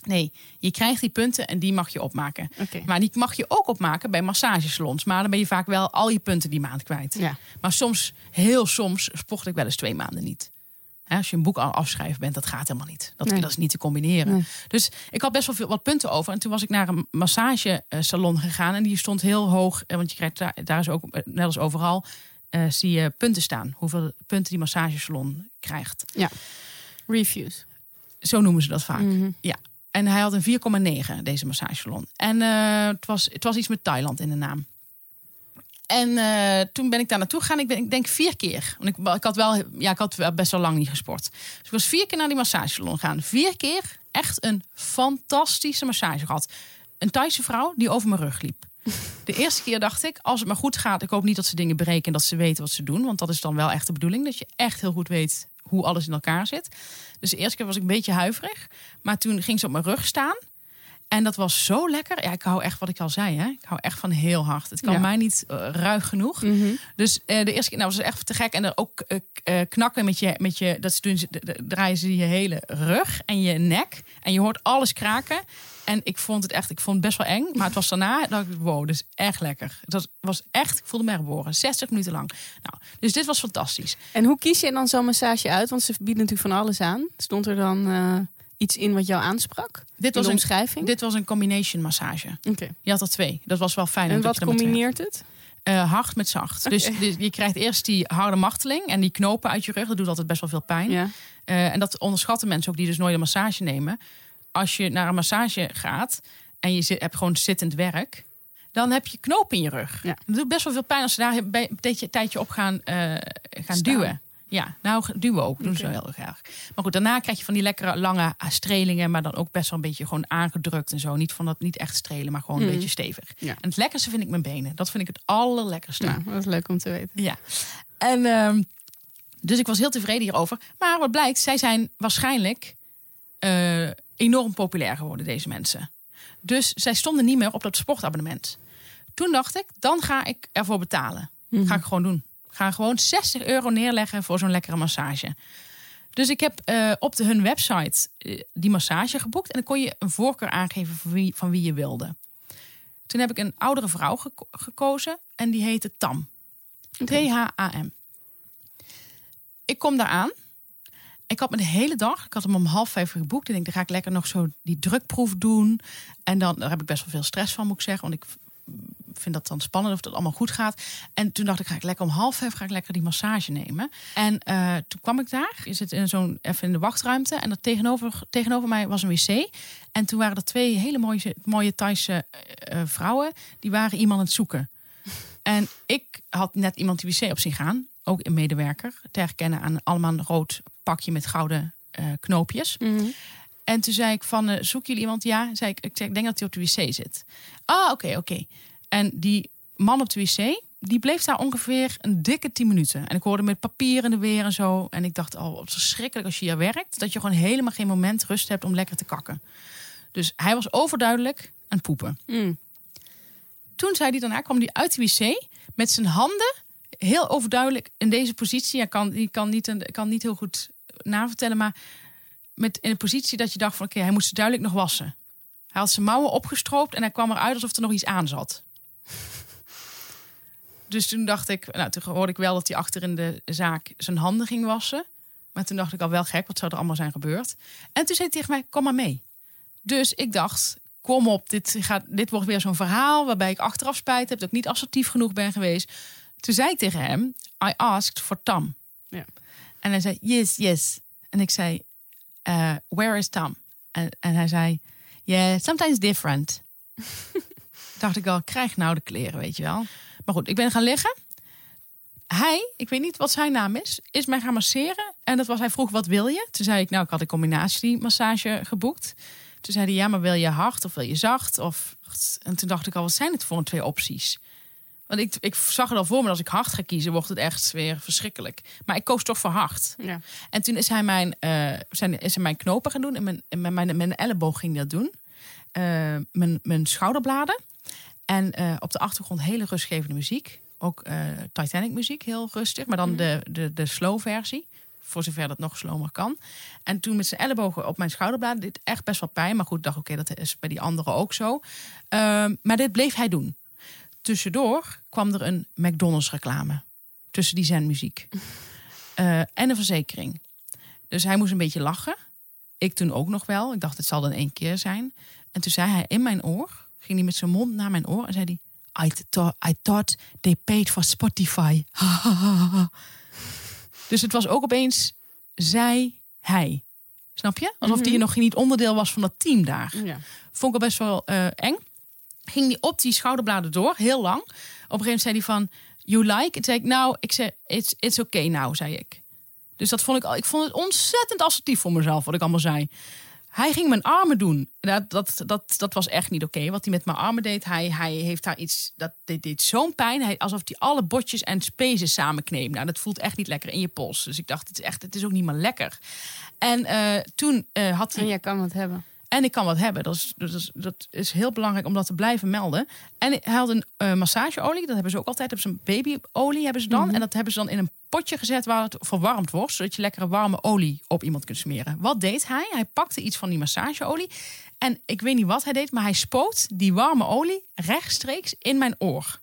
B: Nee, je krijgt die punten en die mag je opmaken.
A: Oké.
B: Maar die mag je ook opmaken bij massagesalons. Maar dan ben je vaak wel al je punten die maand kwijt.
A: Ja.
B: Maar soms, heel soms, sport ik wel eens twee maanden niet. Als je een boek al afschrijven bent, dat gaat helemaal niet. Dat,
A: Nee.
B: dat is niet te combineren.
A: Nee.
B: Dus ik had best wel veel wat punten over. En toen was ik naar een massagesalon gegaan. En die stond heel hoog. Want je krijgt daar, daar is ook, eh, net als overal, eh, zie je punten staan. Hoeveel punten die massagesalon krijgt.
A: Reviews.
B: Zo noemen ze dat vaak.
A: Mhm.
B: En hij had een 4,9, deze massagesalon. En eh, het, was, het was iets met Thailand in de naam. En eh, toen ben ik daar naartoe gegaan. Ik, ben, ik denk vier keer. Want ik, ik, had wel, ja, ik had wel best wel lang niet gesport. Dus ik was vier keer naar die massagesalon gegaan. Vier keer echt een fantastische massage gehad. Een Thaise vrouw die over mijn rug liep. De eerste keer dacht ik, als het maar goed gaat... ik hoop niet dat ze dingen breken en dat ze weten wat ze doen. Want dat is dan wel echt de bedoeling. Dat je echt heel goed weet hoe alles in elkaar zit. Dus de eerste keer was ik een beetje huiverig. Maar toen ging ze op mijn rug staan. En dat was zo lekker. Ja, ik hou echt, wat ik al zei, hè? ik hou echt van heel hard. Het kan
A: Ja.
B: mij niet eh, ruig genoeg.
A: Mhm.
B: Dus eh, de eerste keer nou, was het echt te gek. En dan ook eh, knakken met je, met je dat doen ze, draaien ze je hele rug en je nek. En je hoort alles kraken. En ik vond het echt, ik vond het best wel eng. Maar het was daarna, ik, wow, is echt lekker. Het was, echt, ik voelde me geboren. 60 minuten lang. Nou, dus dit was fantastisch.
A: En hoe kies je dan zo'n massage uit? Want ze bieden natuurlijk van alles aan. Stond er dan iets in wat jou aansprak?
B: Dit was, een,
A: omschrijving?
B: dit was een combination massage.
A: Oké.
B: Je had er twee. Dat was wel fijn.
A: En wat
B: er
A: combineert het?
B: Eh, hard met zacht. Dus, dus je krijgt eerst die harde marteling en die knopen uit je rug. Dat doet altijd best wel veel pijn.
A: Ja.
B: Eh, en dat onderschatten mensen ook die dus nooit een massage nemen. Als je naar een massage gaat en je zit, hebt gewoon zittend werk, dan heb je knoop in je rug.
A: Ja.
B: Dat doet best wel veel pijn als ze daar een tijdje op gaan, eh, gaan
A: Staan.
B: duwen. Ja, nou duwen ook. Doen ze
A: Oké.
B: wel heel graag. Maar goed, daarna krijg je van die lekkere lange strelingen, maar dan ook best wel een beetje gewoon aangedrukt en zo. Niet van dat niet echt strelen, maar gewoon een
A: Mm.
B: beetje stevig.
A: Ja.
B: En het lekkerste vind ik mijn benen. Dat vind ik het allerlekkerste.
A: Nou, dat is leuk om te weten.
B: Ja. En ehm, dus ik was heel tevreden hierover. Maar wat blijkt, zij zijn waarschijnlijk eh, enorm populair geworden, deze mensen. Dus zij stonden niet meer op dat sportabonnement. Toen dacht ik, dan ga ik ervoor betalen. Ga ik gewoon doen. Ga gewoon 60 euro neerleggen voor zo'n lekkere massage. Dus ik heb eh, op de, hun website eh, die massage geboekt. En dan kon je een voorkeur aangeven van wie, van wie je wilde. Toen heb ik een oudere vrouw geko- gekozen. En die heette Tam. T-H-A-M. Ik kom daar aan. Ik had me de hele dag, ik had hem om half vijf geboekt. En ik denk, dan ga ik lekker nog zo die drukproef doen. En dan daar heb ik best wel veel stress van, moet ik zeggen. Want ik vind dat dan spannend of dat allemaal goed gaat. En toen dacht ik, ga ik lekker om half vijf ga ik lekker die massage nemen. En eh, toen kwam ik daar. Je zit in zo'n even in de wachtruimte. En dat tegenover, tegenover mij was een wc. En toen waren er twee hele mooie, mooie Thaise eh, eh, vrouwen. Die waren iemand aan het zoeken. En ik had net iemand die wc op zien gaan. Ook een medewerker. Te herkennen aan allemaal een rood pakje met gouden eh, knoopjes.
A: Mhm.
B: En toen zei ik van, zoek jullie iemand? Ja, zei ik, ik denk dat hij op de wc zit. Ah, oké, oké. En die man op de wc, die bleef daar ongeveer een dikke tien minuten. En ik hoorde met papier in de weer en zo. En ik dacht, oh, wat verschrikkelijk als je hier werkt. Dat je gewoon helemaal geen moment rust hebt om lekker te kakken. Dus hij was overduidelijk aan het poepen.
A: Mm.
B: Toen zei hij daarna, kwam hij uit de wc met zijn handen heel overduidelijk in deze positie. Hij kan, die kan, niet, een- kan niet heel goed navertellen, maar met in een positie dat je dacht van oké, hij moest ze duidelijk nog wassen. Hij had zijn mouwen opgestroopt en hij kwam eruit alsof er nog iets aan zat. Dus toen dacht ik, nou, toen hoorde ik wel dat hij achter in de zaak zijn handen ging wassen. Maar toen dacht ik al wel gek, wat zou er allemaal zijn gebeurd? En toen zei hij tegen mij, kom maar mee. Dus ik dacht, kom op, dit, gaat, dit wordt weer zo'n verhaal waarbij ik achteraf spijt heb dat ik niet assertief genoeg ben geweest. Toen zei ik tegen hem, I asked for Tam.
A: Ja.
B: En hij zei, yes, yes. En ik zei, eh, where is Tam? En, en hij zei, Yeah, sometimes different. Dacht ik al, krijg nou de kleren, weet je wel. Maar goed, ik ben gaan liggen. Hij, ik weet niet wat zijn naam is, is mij gaan masseren. En dat was, hij vroeg, wat wil je? Toen zei ik, nou, ik had een combinatiemassage geboekt. Toen zei hij, ja, maar wil je hard of wil je zacht? Of, en toen dacht ik al, wat zijn het voor een twee opties? Want ik, ik zag het al voor me, als ik hard ga kiezen, wordt het echt weer verschrikkelijk. Maar ik koos toch voor hard.
A: Ja.
B: En toen is hij mijn, eh, zijn, is hij mijn knopen gaan doen. En mijn, mijn, mijn, mijn elleboog ging dat doen. Eh, mijn, mijn schouderbladen. En eh, op de achtergrond hele rustgevende muziek. Ook eh, Titanic muziek, heel rustig. Maar dan de, de, de slow versie. Voor zover dat nog slomer kan. En toen met zijn ellebogen op mijn schouderbladen. Dit echt best wel pijn. Maar goed, ik dacht oké, dat is bij die anderen ook zo. Ehm, maar dit bleef hij doen. Tussendoor kwam er een McDonald's reclame. Tussen die zenmuziek. Eh, en een verzekering. Dus hij moest een beetje lachen. Ik toen ook nog wel. Ik dacht, het zal dan één keer zijn. En toen zei hij in mijn oor, ging hij met zijn mond naar mijn oor en zei hij: I, thought, I thought they paid for Spotify. dus het was ook opeens zij, hij. Snap je? Alsof hij nog niet onderdeel was van dat team daar.
A: Ja.
B: Vond ik al best wel eh, eng. Ging hij op die schouderbladen door, heel lang. Op een gegeven moment zei hij van, you like? En zei ik, nou, ik zei, it's, it's okay now, zei ik. Dus dat vond ik al. Ik vond het ontzettend assertief voor mezelf, wat ik allemaal zei. Hij ging mijn armen doen. Dat, dat, dat, dat was echt niet oké. wat hij met mijn armen deed. Hij, hij heeft daar iets. Dat deed, zo'n pijn. Hij, alsof hij alle botjes en spezen samenkneept. Nou, dat voelt echt niet lekker in je pols. Dus ik dacht, het is echt, het is ook niet meer lekker. En eh, toen eh, had hij.
A: En jij kan wat hebben.
B: En ik kan wat hebben. Dat is, dat is, dat is heel belangrijk om dat te blijven melden. En hij had een eh, massageolie. Dat hebben ze ook altijd. Hebben ze een babyolie hebben ze dan. En dat hebben ze dan in een potje gezet waar het verwarmd wordt. Zodat je lekkere warme olie op iemand kunt smeren. Wat deed hij? Hij pakte iets van die massageolie. En ik weet niet wat hij deed. Maar hij spoot die warme olie rechtstreeks in mijn oor.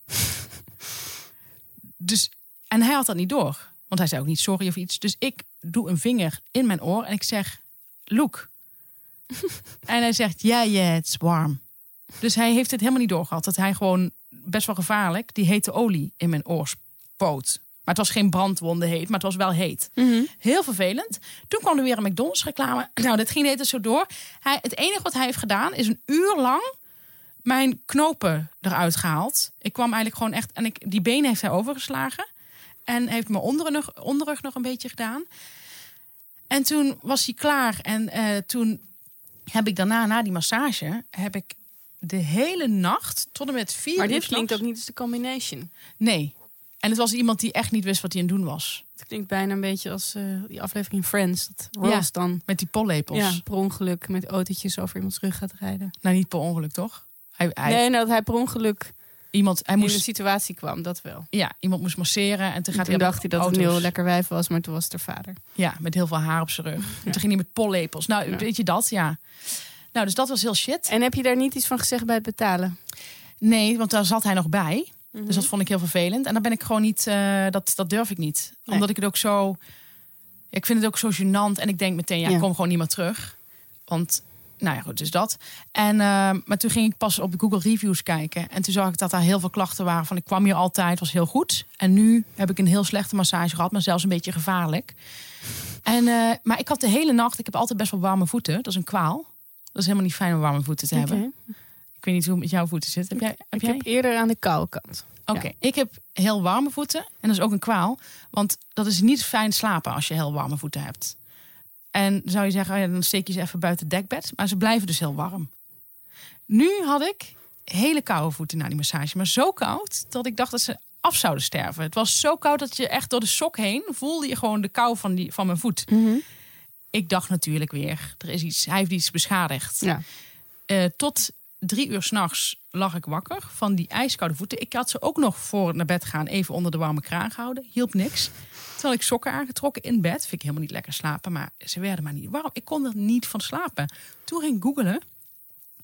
B: dus, en hij had dat niet door. Want hij zei ook niet sorry of iets. Dus ik doe een vinger in mijn oor. En ik zeg, Look, en hij zegt, ja, ja, het is warm. Dus hij heeft het helemaal niet doorgehad. Dat hij gewoon best wel gevaarlijk die hete olie in mijn oor spoot. Maar het was geen brandwonden heet, maar het was wel heet. Heel vervelend. Toen kwam er weer een McDonald's reclame. Nou, dat ging de hele tijd zo door. Hij, het enige wat hij heeft gedaan is een uur lang mijn knopen eruit gehaald. Ik kwam eigenlijk gewoon echt... En ik, die benen heeft hij overgeslagen. En heeft mijn onderrug, onderrug nog een beetje gedaan. En toen was hij klaar. En eh, toen heb ik daarna, na die massage, heb ik de hele nacht tot en met vier
A: Maar
B: uur
A: dit klinkt ook niet als de combination.
B: Nee. En het was iemand die echt niet wist wat hij aan het doen was.
A: Het klinkt bijna een beetje als eh, die aflevering Friends. Dat Ross
B: Ja.
A: dan
B: Met die pollepels.
A: ja, per ongeluk met autootjes over iemands rug gaat rijden.
B: Nou, niet per ongeluk, toch? Hij, hij,
A: Nee, nou, dat hij per ongeluk
B: iemand, hij
A: in een
B: moest,
A: situatie kwam, dat wel.
B: ja, iemand moest masseren. En toen gaat
A: Toen
B: hij
A: dacht hij dat het heel lekker wijf was, maar toen was het haar vader.
B: Ja, met heel veel haar op zijn rug. En toen ging hij met pollepels. Nou,
A: Ja.
B: weet je dat? Ja. Nou, dus dat was heel shit.
A: En heb je daar niet iets van gezegd bij het betalen?
B: Nee, want daar zat hij nog bij.
A: Mhm.
B: Dus dat vond ik heel vervelend. En dan ben ik gewoon niet, eh, dat, dat durf ik niet.
A: Nee.
B: Omdat ik het ook zo, ik vind het ook zo gênant. En ik denk meteen, ja,
A: Ja.
B: ik kom gewoon niet meer terug. Want, nou ja, goed, dus dat. En, eh, maar toen ging ik pas op de Google Reviews kijken. En toen zag ik dat daar heel veel klachten waren van, ik kwam hier altijd, was heel goed. En nu heb ik een heel slechte massage gehad, maar zelfs een beetje gevaarlijk. En, eh, maar ik had de hele nacht, ik heb altijd best wel warme voeten. Dat is een kwaal. Dat is helemaal niet fijn om warme voeten te hebben. Ik weet niet hoe het met jouw voeten zit. Heb jij? Heb
A: Ik
B: jij?
A: heb eerder aan de koude kant.
B: Oké, ik heb heel warme voeten. En dat is ook een kwaal. Want dat is niet fijn slapen als je heel warme voeten hebt. En zou je zeggen, oh ja, dan steek je ze even buiten het dekbed. Maar ze blijven dus heel warm. Nu had ik hele koude voeten na die massage. Maar zo koud dat ik dacht dat ze af zouden sterven. Het was zo koud dat je echt door de sok heen voelde je gewoon de kou van, die, van mijn voet. Ik dacht natuurlijk weer, er is iets, hij heeft iets beschadigd.
A: Ja.
B: Eh, tot drie uur s'nachts lag ik wakker van die ijskoude voeten. Ik had ze ook nog voor naar bed gaan even onder de warme kraan gehouden. Hielp niks. Had ik sokken aangetrokken in bed. Vind ik helemaal niet lekker slapen, maar ze werden maar niet warm. Ik kon er niet van slapen. Toen ging ik googelen.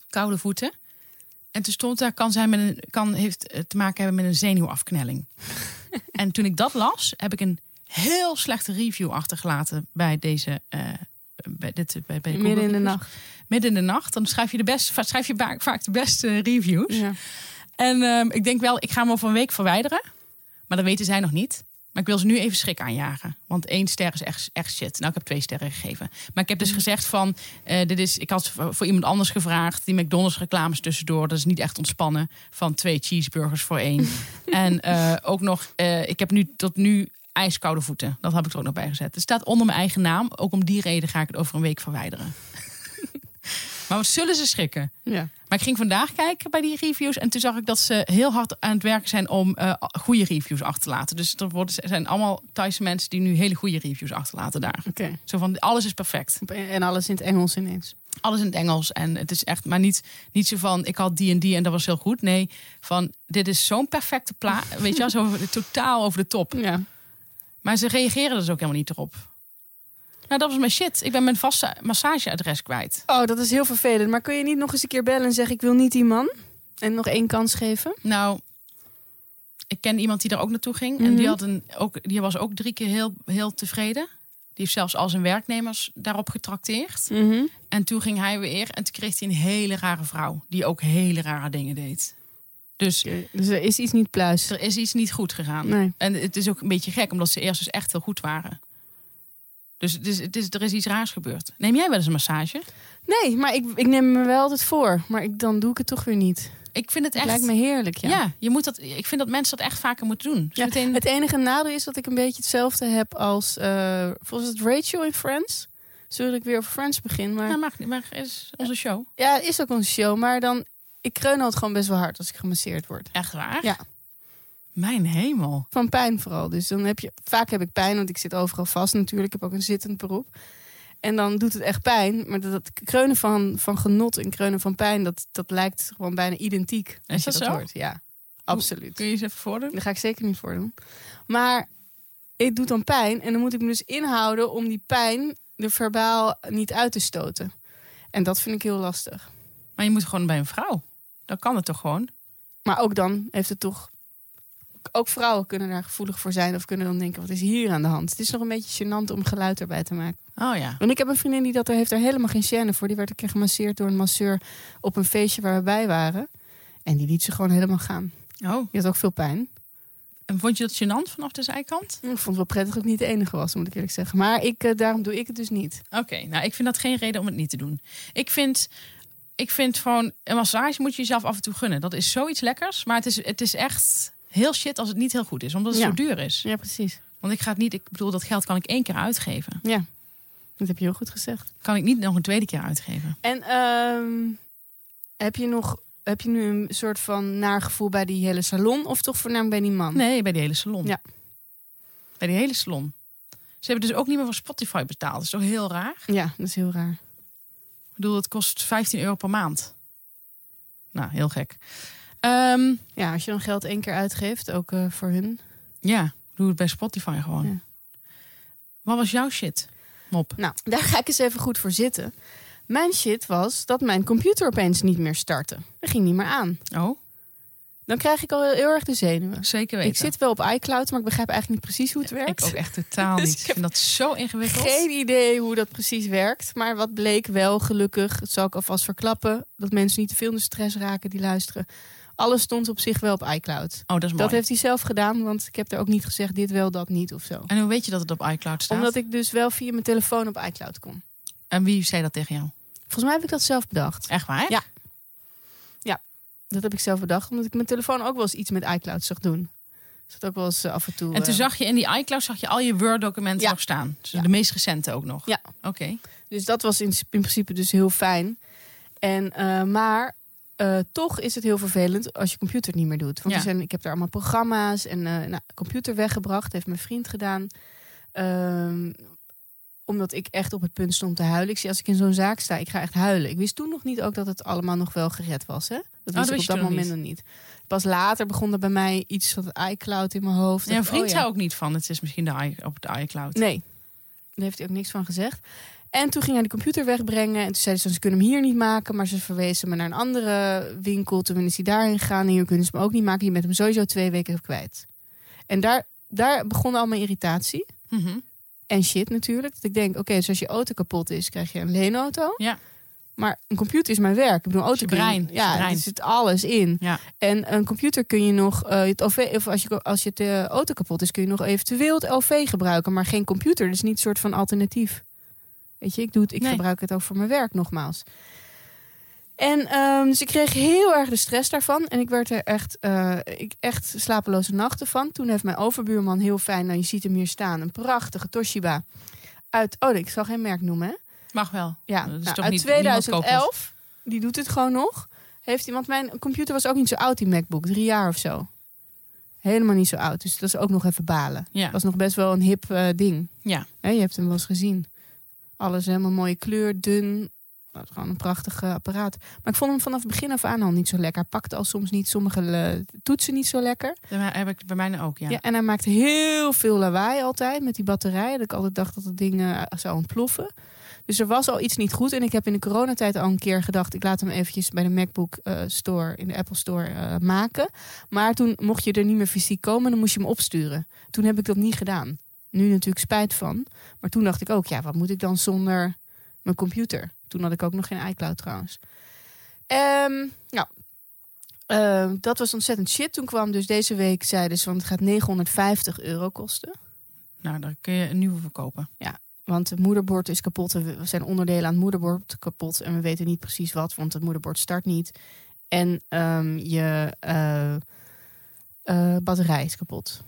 B: Koude voeten. En toen stond daar, kan, zijn met een, kan heeft eh, te maken hebben met een zenuwafknelling. en toen ik dat las, heb ik een heel slechte review achtergelaten bij deze... eh, bij dit, bij, bij Google
A: Midden in de
B: Reviews
A: nacht.
B: midden in de nacht. Dan schrijf je, de best, schrijf je vaak, vaak de beste reviews.
A: Ja.
B: En ehm, ik denk wel, ik ga hem over een week verwijderen. Maar dat weten zij nog niet. Maar ik wil ze nu even schrik aanjagen. Want één ster is echt, echt shit. Nou, ik heb twee sterren gegeven. Maar ik heb dus
A: Mhm.
B: gezegd van... eh, dit is, ik had voor voor iemand anders gevraagd. Die McDonald's reclames tussendoor. Dat is niet echt ontspannen. Van twee cheeseburgers voor één. en eh, ook nog... eh, ik heb nu tot nu ijskoude voeten. Dat heb ik er ook nog bij gezet. Het staat onder mijn eigen naam. Ook om die reden ga ik het over een week verwijderen. maar wat zullen ze schrikken?
A: Ja.
B: Maar ik ging vandaag kijken bij die reviews. En toen zag ik dat ze heel hard aan het werken zijn om eh, goede reviews achter te laten. Dus er worden, er zijn allemaal Thaise mensen die nu hele goede reviews achterlaten daar.
A: Oké.
B: Zo van alles is perfect.
A: En alles in het Engels ineens.
B: Alles in het Engels. En het is echt, maar niet, niet zo van ik had die en die en dat was heel goed. Nee, van dit is zo'n perfecte plaat. Weet je wel, zo totaal over de top.
A: Ja.
B: Maar ze reageren dus ook helemaal niet erop. Nou, dat was mijn shit. Ik ben mijn vaste massageadres kwijt.
A: Oh, dat is heel vervelend. Maar kun je niet nog eens een keer bellen en zeggen: Ik wil niet die man? En nog één kans geven?
B: Nou, ik ken iemand die daar ook naartoe ging. En die,
A: Mhm.
B: had een, ook, die was ook drie keer heel, heel tevreden. Die heeft zelfs al zijn werknemers daarop getrakteerd. En toen ging hij weer en toen kreeg hij een hele rare vrouw. Die ook hele rare dingen deed. Dus
A: Dus er is iets niet pluis.
B: er is iets niet goed gegaan.
A: Nee.
B: En het is ook een beetje gek, omdat ze eerst dus echt heel goed waren. Dus het is, het is, er is iets raars gebeurd. Neem jij wel eens een massage?
A: Nee, maar ik, ik neem me wel altijd voor. Maar ik, dan doe ik het toch weer niet.
B: Ik vind het
A: Het
B: echt...
A: lijkt me heerlijk, ja.
B: ja. je moet dat, ik vind dat mensen dat echt vaker moeten doen. Dus
A: Ja,
B: meteen,
A: Het enige nadeel is dat ik een beetje hetzelfde heb als... eh volgens het Rachel in Friends. Zullen ik weer over Friends beginnen. Maar
B: Ja, mag niet, maar het is onze show.
A: ja, het is ook een show. Maar dan... Ik kreun altijd gewoon best wel hard als ik gemasseerd word.
B: Echt waar?
A: Ja.
B: Mijn hemel.
A: Van pijn vooral. Dus dan heb je... Vaak heb ik pijn, want ik zit overal vast natuurlijk. Ik heb ook een zittend beroep. En dan doet het echt pijn. Maar dat, dat kreunen van, van genot en kreunen van pijn... Dat, dat lijkt gewoon bijna identiek. Als
B: Is
A: je
B: dat
A: dat
B: zo?
A: hoort. Ja, absoluut.
B: Kun je eens even voordoen?
A: Daar ga ik zeker niet voor doen. Maar het doet dan pijn. En dan moet ik me dus inhouden om die pijn er verbaal niet uit te stoten. En dat vind ik heel lastig.
B: Maar je moet gewoon bij een vrouw. Dan kan het toch gewoon?
A: Maar ook dan heeft het toch... Ook vrouwen kunnen daar gevoelig voor zijn. Of kunnen dan denken, wat is hier aan de hand? Het is nog een beetje gênant om geluid erbij te maken.
B: Oh ja.
A: Want ik heb een vriendin die dat er heeft er helemaal geen chaîne voor. Die werd een keer gemasseerd door een masseur op een feestje waar we bij waren. En die liet ze gewoon helemaal gaan.
B: Oh.
A: Die had ook veel pijn.
B: En vond je dat gênant vanaf de zijkant?
A: Ik vond het wel prettig dat ik niet de enige was, moet ik eerlijk zeggen. Maar ik, eh, daarom doe ik het dus niet.
B: Oké, nou ik vind dat geen reden om het niet te doen. Ik vind, ik vind gewoon, een massage moet je jezelf af en toe gunnen. Dat is zoiets lekkers, maar het is, het is echt heel shit als het niet heel goed is. Omdat het
A: Ja.
B: zo duur is.
A: Ja, precies.
B: Want ik ga het niet, ik bedoel, dat geld kan ik één keer uitgeven.
A: Ja, dat heb je heel goed gezegd.
B: Kan ik niet nog een tweede keer uitgeven.
A: En ehm, heb je nog heb je nu een soort van naargevoel bij die hele salon of toch voornamelijk bij die man?
B: Nee, bij die hele salon.
A: Ja.
B: Bij die hele salon. Ze hebben dus ook niet meer voor Spotify betaald. Dat is toch heel raar?
A: Ja, dat is heel raar.
B: Ik bedoel, het kost 15 euro per maand. Nou, heel gek. Ehm,
A: Ja, als je dan geld één keer uitgeeft, ook eh, voor hun.
B: ja, doe het bij Spotify gewoon.
A: Ja.
B: Wat was jouw shit, Mop?
A: Nou, daar ga ik eens even goed voor zitten. Mijn shit was dat mijn computer opeens niet meer startte. Dat ging niet meer aan.
B: Oh,
A: Dan krijg ik al heel, heel erg de zenuwen.
B: zeker weten.
A: Ik zit wel op iCloud, maar ik begrijp eigenlijk niet precies hoe het werkt.
B: Ik ook echt totaal
A: Dus
B: niet.
A: ik
B: Ik vind dat zo ingewikkeld.
A: Geen idee hoe dat precies werkt. Maar wat bleek wel, gelukkig, dat zal ik alvast verklappen, dat mensen niet te veel in de stress raken die luisteren. Alles stond op zich wel op iCloud.
B: Oh, dat is mooi.
A: Dat heeft hij zelf gedaan, want ik heb er ook niet gezegd dit wel, dat niet of zo.
B: En hoe weet je dat het op iCloud staat?
A: Omdat ik dus wel via mijn telefoon op iCloud kon.
B: En wie zei dat tegen jou?
A: Volgens mij heb ik dat zelf bedacht.
B: Echt waar?
A: Ja. Dat heb ik zelf bedacht, omdat ik mijn telefoon ook wel eens iets met iCloud zag doen. Dus dat ook wel eens eh, af en toe.
B: En toen
A: eh,
B: zag je in die iCloud zag je al je Word-documenten
A: Ja.
B: nog staan. Dus
A: Ja.
B: de meest recente ook nog.
A: Ja.
B: Oké.
A: Dus dat was in, in principe dus heel fijn. En, eh, maar eh, toch is het heel vervelend als je computer het niet meer doet. Want
B: Ja.
A: zijn, ik heb daar allemaal programma's en eh nou, computer weggebracht. Heeft mijn vriend gedaan. Ehm, omdat ik echt op het punt stond te huilen. Ik zie als ik in zo'n zaak sta, ik ga echt huilen. Ik wist toen nog niet ook dat het allemaal nog wel gered was. Hè? Dat wist
B: dat
A: ik op
B: wist
A: dat moment nog niet. Pas later begon er bij mij iets van het iCloud in mijn hoofd.
B: Jouw
A: Dacht,
B: vriend
A: oh ja.
B: zei ook niet van, het is misschien de i- op de iCloud.
A: Nee, daar heeft hij ook niks van gezegd. En toen ging hij de computer wegbrengen. En toen zei ze, ze kunnen hem hier niet maken. Maar ze verwezen me naar een andere winkel. Toen is hij daarheen gegaan. En hier kunnen ze hem ook niet maken. Je bent hem sowieso twee weken kwijt. En daar, daar begon al mijn irritatie.
B: Mhm.
A: En shit natuurlijk. Dat ik denk, oké, dus als je auto kapot is, krijg je een leenauto.
B: Ja.
A: Maar een computer is mijn werk. Ik bedoel, auto
B: brein,
A: Ja,
B: brein.
A: er zit alles in.
B: Ja.
A: En een computer kun je nog, eh, het OV, of als je, als je eh, auto kapot is, kun je nog eventueel het OV gebruiken, maar geen computer. Dat is niet een soort van alternatief. Weet je, ik, doe het, ik
B: Nee.
A: gebruik het ook voor mijn werk nogmaals. En ehm, dus ik kreeg heel erg de stress daarvan. En ik werd er echt, eh, ik echt slapeloze nachten van. Toen heeft mijn overbuurman heel fijn, nou je ziet hem hier staan, een prachtige Toshiba. Uit, oh ik zal geen merk noemen hè.
B: Mag wel.
A: Ja,
B: Dat is
A: nou,
B: toch
A: uit
B: niet- niemand koopt
A: 2011. Die doet het gewoon nog. Heeft want mijn computer was ook niet zo oud, die MacBook. Drie jaar of zo. Helemaal niet zo oud. Dus dat is ook nog even balen.
B: Ja.
A: was nog best wel een hip eh, ding.
B: Ja.
A: Je hebt hem wel eens gezien. Alles helemaal mooie kleur, dun. Dat is gewoon een prachtig eh, apparaat. Maar ik vond hem vanaf het begin af aan al niet zo lekker. Hij pakte al soms niet sommige eh, toetsen niet zo lekker.
B: Dat heb ik bij mij ook, ja.
A: Ja. en hij maakte heel veel lawaai altijd met die batterij. Dat ik altijd dacht dat het ding eh, zou ontploffen. Dus er was al iets niet goed. En ik heb in de coronatijd al een keer gedacht... ik laat hem eventjes bij de MacBook Store, in de Apple Store maken. Maar toen mocht je er niet meer fysiek komen... dan moest je hem opsturen. Toen heb ik dat niet gedaan. Nu natuurlijk spijt van. Maar toen dacht ik ook, ja, wat moet ik dan zonder mijn computer? Toen had ik ook nog geen iCloud trouwens. Ehm nou, ehm, dat was ontzettend shit. Toen kwam dus deze week, zeiden ze, want het gaat 950 euro kosten.
B: Nou, daar kun je een nieuwe verkopen.
A: Want het moederbord is kapot. en We zijn onderdelen aan het moederbord kapot. En we weten niet precies wat, want het moederbord start niet. En ehm, je eh, eh, batterij is kapot.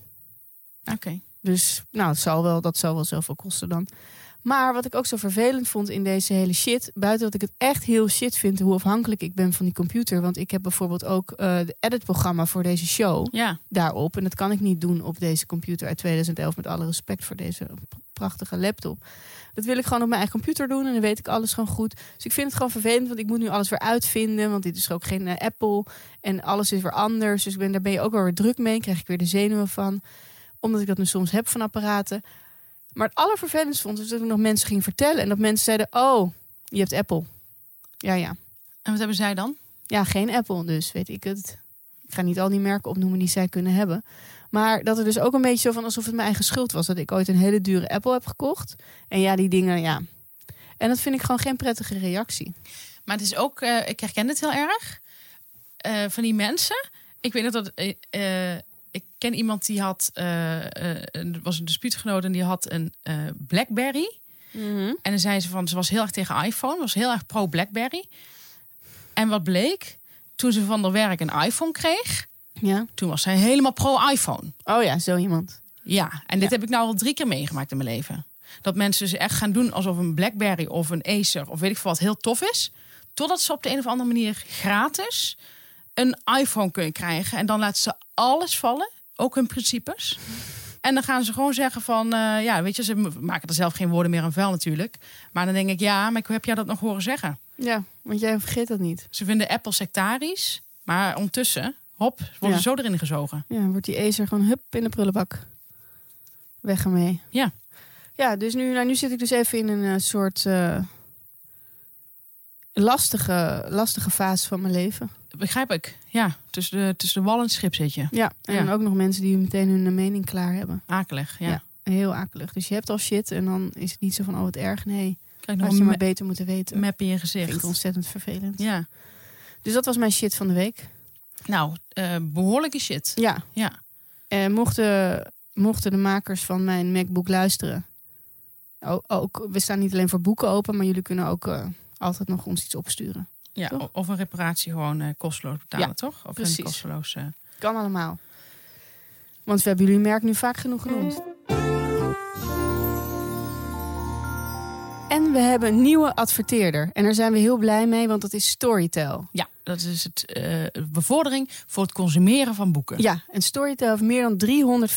B: Oké.
A: Dus nou, het zal wel, dat zal wel zoveel kosten dan. Maar wat ik ook zo vervelend vond in deze hele shit, buiten dat ik het echt heel shit vind hoe afhankelijk ik ben van die computer. Want ik heb bijvoorbeeld ook eh de editprogramma voor deze show
B: Ja.
A: daarop. En dat kan ik niet doen op deze computer uit 2011, met alle respect voor deze prachtige laptop. Dat wil ik gewoon op mijn eigen computer doen en dan weet ik alles gewoon goed. Dus ik vind het gewoon vervelend, want ik moet nu alles weer uitvinden. Want dit is ook geen eh, Apple en alles is weer anders. Dus ik ben, daar ben je ook wel weer druk mee, krijg ik weer de zenuwen van. Omdat ik dat nu soms heb van apparaten. Maar het allervervelendste vond is dat ik nog mensen ging vertellen. En dat mensen zeiden, oh, je hebt Apple. Ja, ja.
B: En wat hebben zij dan?
A: Ja, geen Apple dus, weet ik het. Ik ga niet al die merken opnoemen die zij kunnen hebben. Maar dat er dus ook een beetje zo van alsof het mijn eigen schuld was. Dat ik ooit een hele dure Apple heb gekocht. En ja, die dingen, ja. En dat vind ik gewoon geen prettige reactie.
B: Maar het is ook, eh, ik herken het heel erg. eh, van die mensen. Ik weet nog dat. eh, ik ken iemand die had. een- was een dispuutgenoot en die had een eh, Blackberry. En dan zei ze van. Ze was heel erg tegen iPhone. Was heel erg pro Blackberry. En wat bleek? Toen ze van der werk een iPhone kreeg.
A: Ja.
B: Toen was zij helemaal pro iPhone.
A: Oh ja, zo iemand.
B: Ja, en dit
A: Ja.
B: heb ik nou al drie keer meegemaakt in mijn leven. Dat mensen dus echt gaan doen alsof een Blackberry of een Acer of weet ik veel wat heel tof is. Totdat ze op de een of andere manier gratis een iPhone kunnen krijgen. En dan laten ze alles vallen, ook hun principes. En dan gaan ze gewoon zeggen van, eh, ja, weet je, ze maken er zelf geen woorden meer aan vuil natuurlijk. Maar dan denk ik, ja, maar ik heb jij dat nog horen zeggen?
A: Ja, want jij vergeet dat niet.
B: Ze vinden Apple sectarisch, maar ondertussen, hop, worden
A: Ja.
B: ze zo erin gezogen.
A: Ja, wordt die Acer gewoon hup in de prullenbak. Weg ermee.
B: Ja.
A: Ja, dus nu, nou, nu zit ik dus even in een eh, soort eh, lastige, lastige fase van mijn leven.
B: Begrijp ik. Ja, tussen de, tussen de wal en het schip zit je.
A: Ja, en
B: Ja.
A: ook nog mensen die meteen hun mening klaar hebben.
B: Akelig, ja.
A: Ja. Heel akelig. Dus je hebt al shit en dan is het niet zo van, oh wat erg. Nee,
B: Krijg nog
A: had je maar beter moeten weten.
B: map in je
A: vind ik
B: gezicht.
A: ontzettend vervelend.
B: Ja.
A: Dus dat was mijn shit van de week.
B: Nou, eh, behoorlijke shit.
A: Ja.
B: Ja.
A: En mochten, mochten de makers van mijn MacBook luisteren. Ook, ook, we staan niet alleen voor boeken open, maar jullie kunnen ook eh, altijd nog ons iets opsturen.
B: Ja.
A: Toch?
B: Of een reparatie gewoon eh, kosteloos betalen,
A: Ja,
B: toch? Of
A: precies.
B: een kosteloos... eh,
A: Kan allemaal. Want we hebben jullie merk nu vaak genoeg genoemd. En we hebben een nieuwe adverteerder. En daar zijn we heel blij mee, want dat is Storytel.
B: Ja, dat is het eh, bevordering voor het consumeren van boeken.
A: Ja, en Storytel heeft meer dan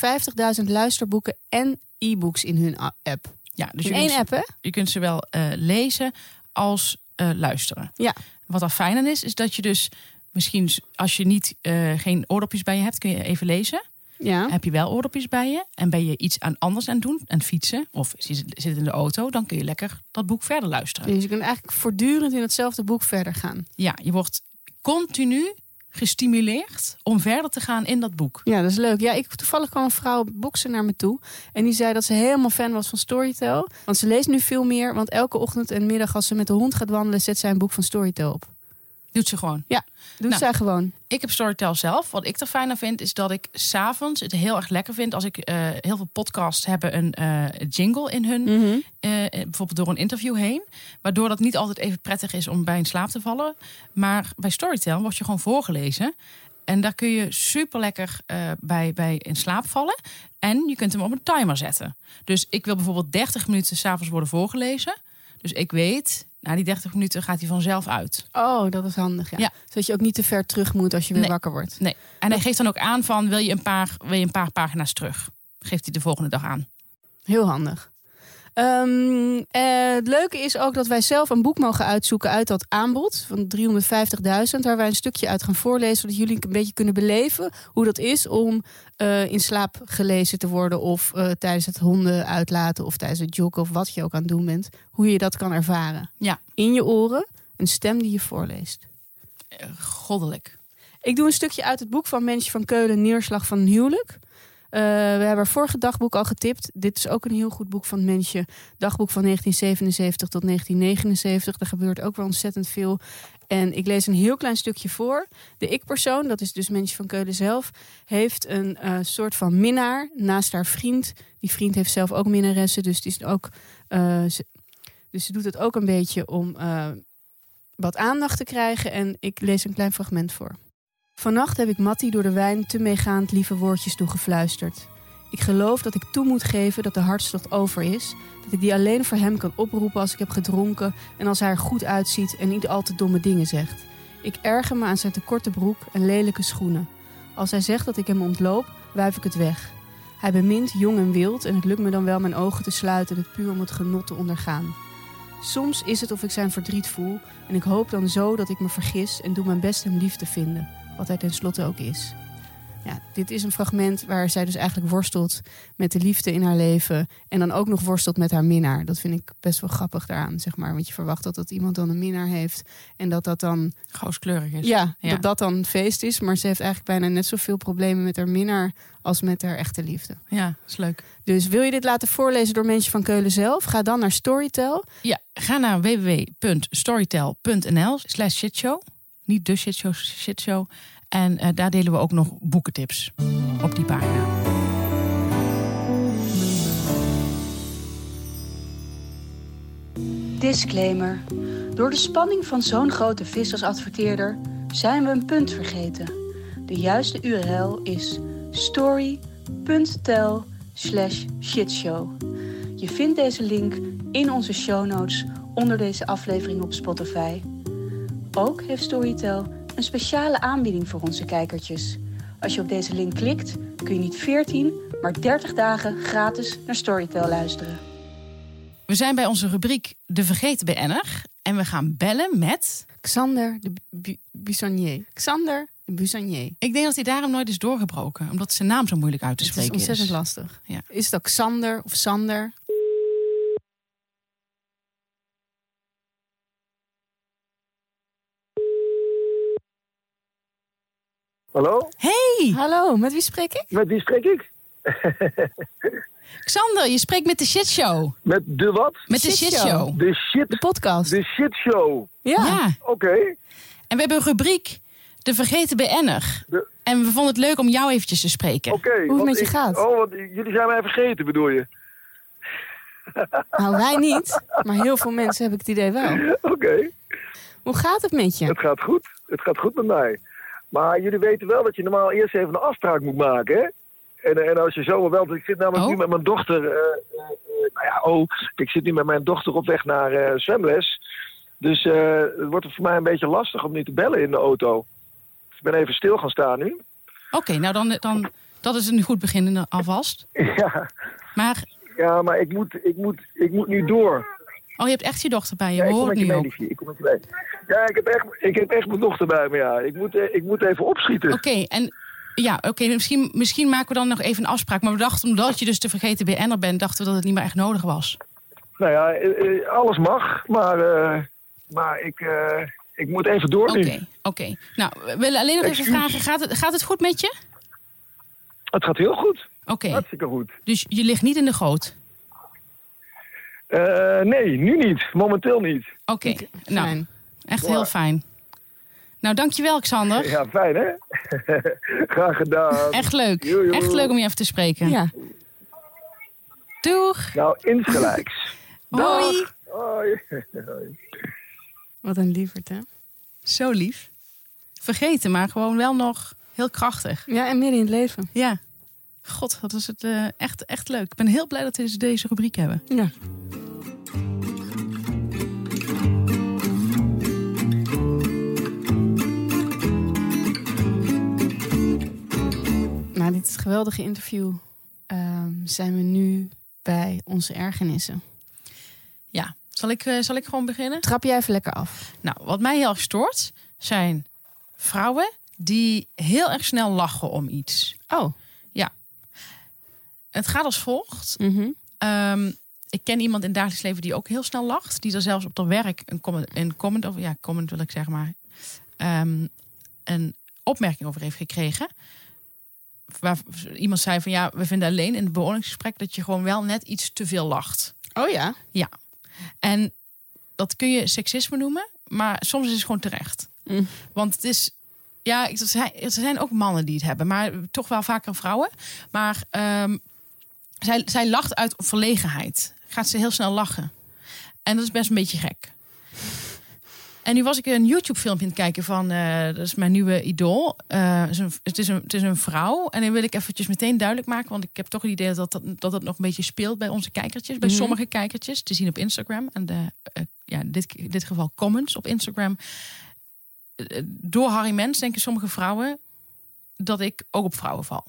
A: 350.000 luisterboeken en e-books in hun app.
B: Ja, dus
A: in
B: je
A: één
B: kunt,
A: app, hè?
B: je kunt ze wel eh, lezen als luisteren.
A: Ja.
B: Wat er fijn aan is, is dat je dus misschien als je niet eh, geen oordopjes bij je hebt, kun je even lezen.
A: Ja.
B: Heb je wel oordopjes bij je en ben je iets aan anders aan het doen, aan het fietsen of zit in de auto, dan kun je lekker dat boek verder luisteren.
A: Dus je kunt eigenlijk voortdurend in hetzelfde boek verder gaan.
B: Ja, je wordt continu gestimuleerd om verder te gaan in dat boek.
A: Ja, dat is leuk. Ja, ik toevallig kwam een vrouw boksen naar me toe. En die zei dat ze helemaal fan was van Storytel. Want ze leest nu veel meer. Want elke ochtend en middag als ze met de hond gaat wandelen, zet zij een boek van Storytel op.
B: Doet ze gewoon.
A: Ja, doet
B: Nou.
A: zij gewoon.
B: Ik heb Storytel zelf. Wat ik er fijn aan vind, is dat ik s'avonds het heel erg lekker vind. Als ik eh, heel veel podcasts hebben een eh, jingle in hun.
A: Mhm.
B: eh, bijvoorbeeld door een interview heen. Waardoor dat niet altijd even prettig is om bij in slaap te vallen. Maar bij Storytel word je gewoon voorgelezen. En daar kun je super lekker bij, bij in slaap vallen. En je kunt hem op een timer zetten. Dus ik wil bijvoorbeeld 30 minuten s'avonds worden voorgelezen. Dus ik weet, na die 30 minuten gaat hij vanzelf uit.
A: Oh, dat is handig. Ja.
B: Ja.
A: Zodat je ook niet te ver terug moet als je weer
B: Nee.
A: wakker wordt.
B: Nee. En hij geeft dan ook aan van wil je een paar, wil je een paar pagina's terug. Geeft hij de volgende dag aan.
A: Heel handig. Ehm, eh, het leuke is ook dat wij zelf een boek mogen uitzoeken uit dat aanbod van 350.000. Waar wij een stukje uit gaan voorlezen, zodat jullie een beetje kunnen beleven hoe dat is om eh, in slaap gelezen te worden. Of eh, tijdens het honden uitlaten of tijdens het joggen of wat je ook aan het doen bent. Hoe je dat kan ervaren.
B: Ja.
A: In je oren, een stem die je voorleest.
B: Goddelijk.
A: Ik doe een stukje uit het boek van Mensje van Keulen, Neerslag van een huwelijk. Eh, we hebben haar vorige dagboek al getipt. Dit is ook een heel goed boek van Mensje. Dagboek van 1977 tot 1979. Daar gebeurt ook wel ontzettend veel. En ik lees een heel klein stukje voor. De ik-persoon, dat is dus Mensje van Keulen zelf, heeft een eh, soort van minnaar naast haar vriend. Die vriend heeft zelf ook minnaressen, dus, die is ook, eh, ze, dus ze doet het ook een beetje om wat aandacht te krijgen. En ik lees een klein fragment voor. Vannacht heb ik Mattie door de wijn te meegaand lieve woordjes toegefluisterd. Ik geloof dat ik toe moet geven dat de hartstocht over is. Dat ik die alleen voor hem kan oproepen als ik heb gedronken en als hij er goed uitziet en niet al te domme dingen zegt. Ik erger me aan zijn te korte broek en lelijke schoenen. Als hij zegt dat ik hem ontloop, wuif ik het weg. Hij bemint jong en wild en het lukt me dan wel mijn ogen te sluiten en het puur om het genot te ondergaan. Soms is het of ik zijn verdriet voel en ik hoop dan zo dat ik me vergis en doe mijn best hem lief te vinden wat hij tenslotte ook is. Ja, dit is een fragment waar zij dus eigenlijk worstelt met de liefde in haar leven. En dan ook nog worstelt met haar minnaar. Dat vind ik best wel grappig daaraan, zeg maar. Want je verwacht dat, dat iemand dan een minnaar heeft. En dat dat dan,
B: Gooskleurig is.
A: ja,
B: Ja.
A: dat dat dan feest is. Maar ze heeft eigenlijk bijna net zoveel problemen met haar minnaar als met haar echte liefde.
B: Ja, is leuk.
A: Dus wil je dit laten voorlezen door mensen van Keulen zelf? Ga dan naar Storytel.
B: Ja, ga naar www.storytel.nl slash shitshow. Niet de shitshow, shitshow. En eh, daar delen we ook nog boekentips op die pagina.
C: Disclaimer. Door de spanning van zo'n grote vis als adverteerder zijn we een punt vergeten. De juiste URL is story.tel slash shitshow. Je vindt deze link in onze show notes onder deze aflevering op Spotify. Ook heeft Storytel een speciale aanbieding voor onze kijkertjes. Als je op deze link klikt, kun je niet 14, maar 30 dagen gratis naar Storytel luisteren.
B: We zijn bij onze rubriek De Vergeten BN'er. En we gaan bellen met...
A: Xander de Bu- Buissonnier. Xander de Buissonnier.
B: Ik denk dat hij daarom nooit is doorgebroken. Omdat zijn naam zo moeilijk uit te
A: Het is
B: spreken is.
A: ontzettend lastig.
B: Ja.
A: Is het ook Xander of Sander?
D: Hallo,
B: Hey,
A: Hallo, met wie spreek ik?
D: met wie spreek ik?
B: Xander, je spreekt met de shitshow.
D: Met de wat?
B: Met de
A: Shitshow.
B: shitshow.
D: De shit,
A: De podcast.
D: de shit show.
A: Ja.
B: Ja.
D: Oké,
B: En we hebben een rubriek, De Vergeten BN'er.
D: De-
B: En we vonden het leuk om jou eventjes te spreken.
D: oké.
A: het
D: want
A: met je
D: ik-
A: gaat?
D: Oh, want jullie zijn mij vergeten, bedoel je?
A: Nou, wij niet. Maar heel veel mensen heb ik het idee wel.
D: Oké,
A: Hoe gaat het met je?
D: het gaat goed. Het gaat goed met mij. Maar jullie weten wel dat je normaal eerst even een afspraak moet maken, hè? En, en als je zomaar belt, ik zit namelijk
B: Oh.
D: nu met mijn dochter. eh, eh, eh, nou ja, oh, ik zit nu met mijn dochter op weg naar eh, zwemles. Dus eh, het wordt voor mij een beetje lastig om niet te bellen in de auto. Ik ben even stil gaan staan nu.
B: Oké, nou dan, dan, dat is een goed begin alvast.
D: Ja,
B: Maar,
D: ja maar ik moet, ik, moet, ik moet nu door.
B: Oh, je hebt echt je dochter bij je.
D: Ja,
B: We
D: ik kom
B: nu
D: mee. Ik kom met je mee. Ja, ik heb echt, ik heb echt mijn dochter bij me, ja. Ik moet, eh, ik moet even opschieten.
B: Oké, en ja, oké, misschien, misschien maken we dan nog even een afspraak. Maar we dachten, omdat je dus de vergeten BN'er bent, dachten we dat het niet meer echt nodig was.
D: Nou ja, eh, eh, alles mag, maar, maar ik, ik moet even door
B: Oké, oké. Nou, we willen alleen nog even vragen, gaat het, gaat het goed met je?
D: Het gaat heel goed.
B: Oké,
D: Hartstikke goed.
B: dus je ligt niet in de goot?
D: Eh, nee, nu niet. Momenteel niet.
B: Oké, nou,
A: Fijn.
B: echt
D: Ja.
B: heel fijn. Nou, dankjewel Xander.
D: Ja, fijn hè? Graag gedaan.
B: Echt leuk.
D: Joe, joe.
B: Echt leuk om je even te spreken.
A: Ja.
B: Doeg.
D: Nou, insgelijks.
B: Hoi.
D: Hoi.
A: Wat een lieverd, hè?
B: Zo lief. Vergeten, maar gewoon wel nog heel krachtig.
A: Ja, en midden in het leven.
B: Ja. God, wat is het eh, echt, echt leuk. Ik ben heel blij dat we deze- deze rubriek hebben.
A: Ja. Na dit geweldige interview ehm, zijn we nu bij onze ergernissen.
B: Ja. Zal ik, eh, zal ik gewoon beginnen?
A: Trap jij even lekker af.
B: Nou, wat mij heel erg stoort, zijn vrouwen die heel erg snel lachen om iets.
A: Oh.
B: Het gaat als volgt.
A: Mhm.
B: Ehm, ik ken iemand in het dagelijks leven die ook heel snel lacht. Die er zelfs op haar werk een comment, een comment over, ja, comment wil ik zeggen maar, ehm, een opmerking over heeft gekregen. Waar iemand zei van ja, we vinden alleen in het beoordelingsgesprek dat je gewoon wel net iets te veel lacht.
A: Oh ja.
B: En dat kun je seksisme noemen, maar soms is het gewoon terecht.
A: Mm.
B: Want het is, ja, er zijn, er zijn ook mannen die het hebben, maar toch wel vaker vrouwen. Maar ehm, zij, zij lacht uit verlegenheid. Gaat ze heel snel lachen. En dat is best een beetje gek. En nu was ik een YouTube-filmpje aan het kijken van, eh, dat is mijn nieuwe idool. Eh, het is een- het, is een, het is een vrouw. En die wil ik eventjes meteen duidelijk maken, want ik heb toch het idee dat dat, dat, dat nog een beetje speelt bij onze kijkertjes, bij
A: Mhm.
B: sommige kijkertjes, te zien op Instagram. En de, eh, ja, in dit, in dit geval comments op Instagram. Door Harry Mens denken sommige vrouwen dat ik ook op vrouwen val.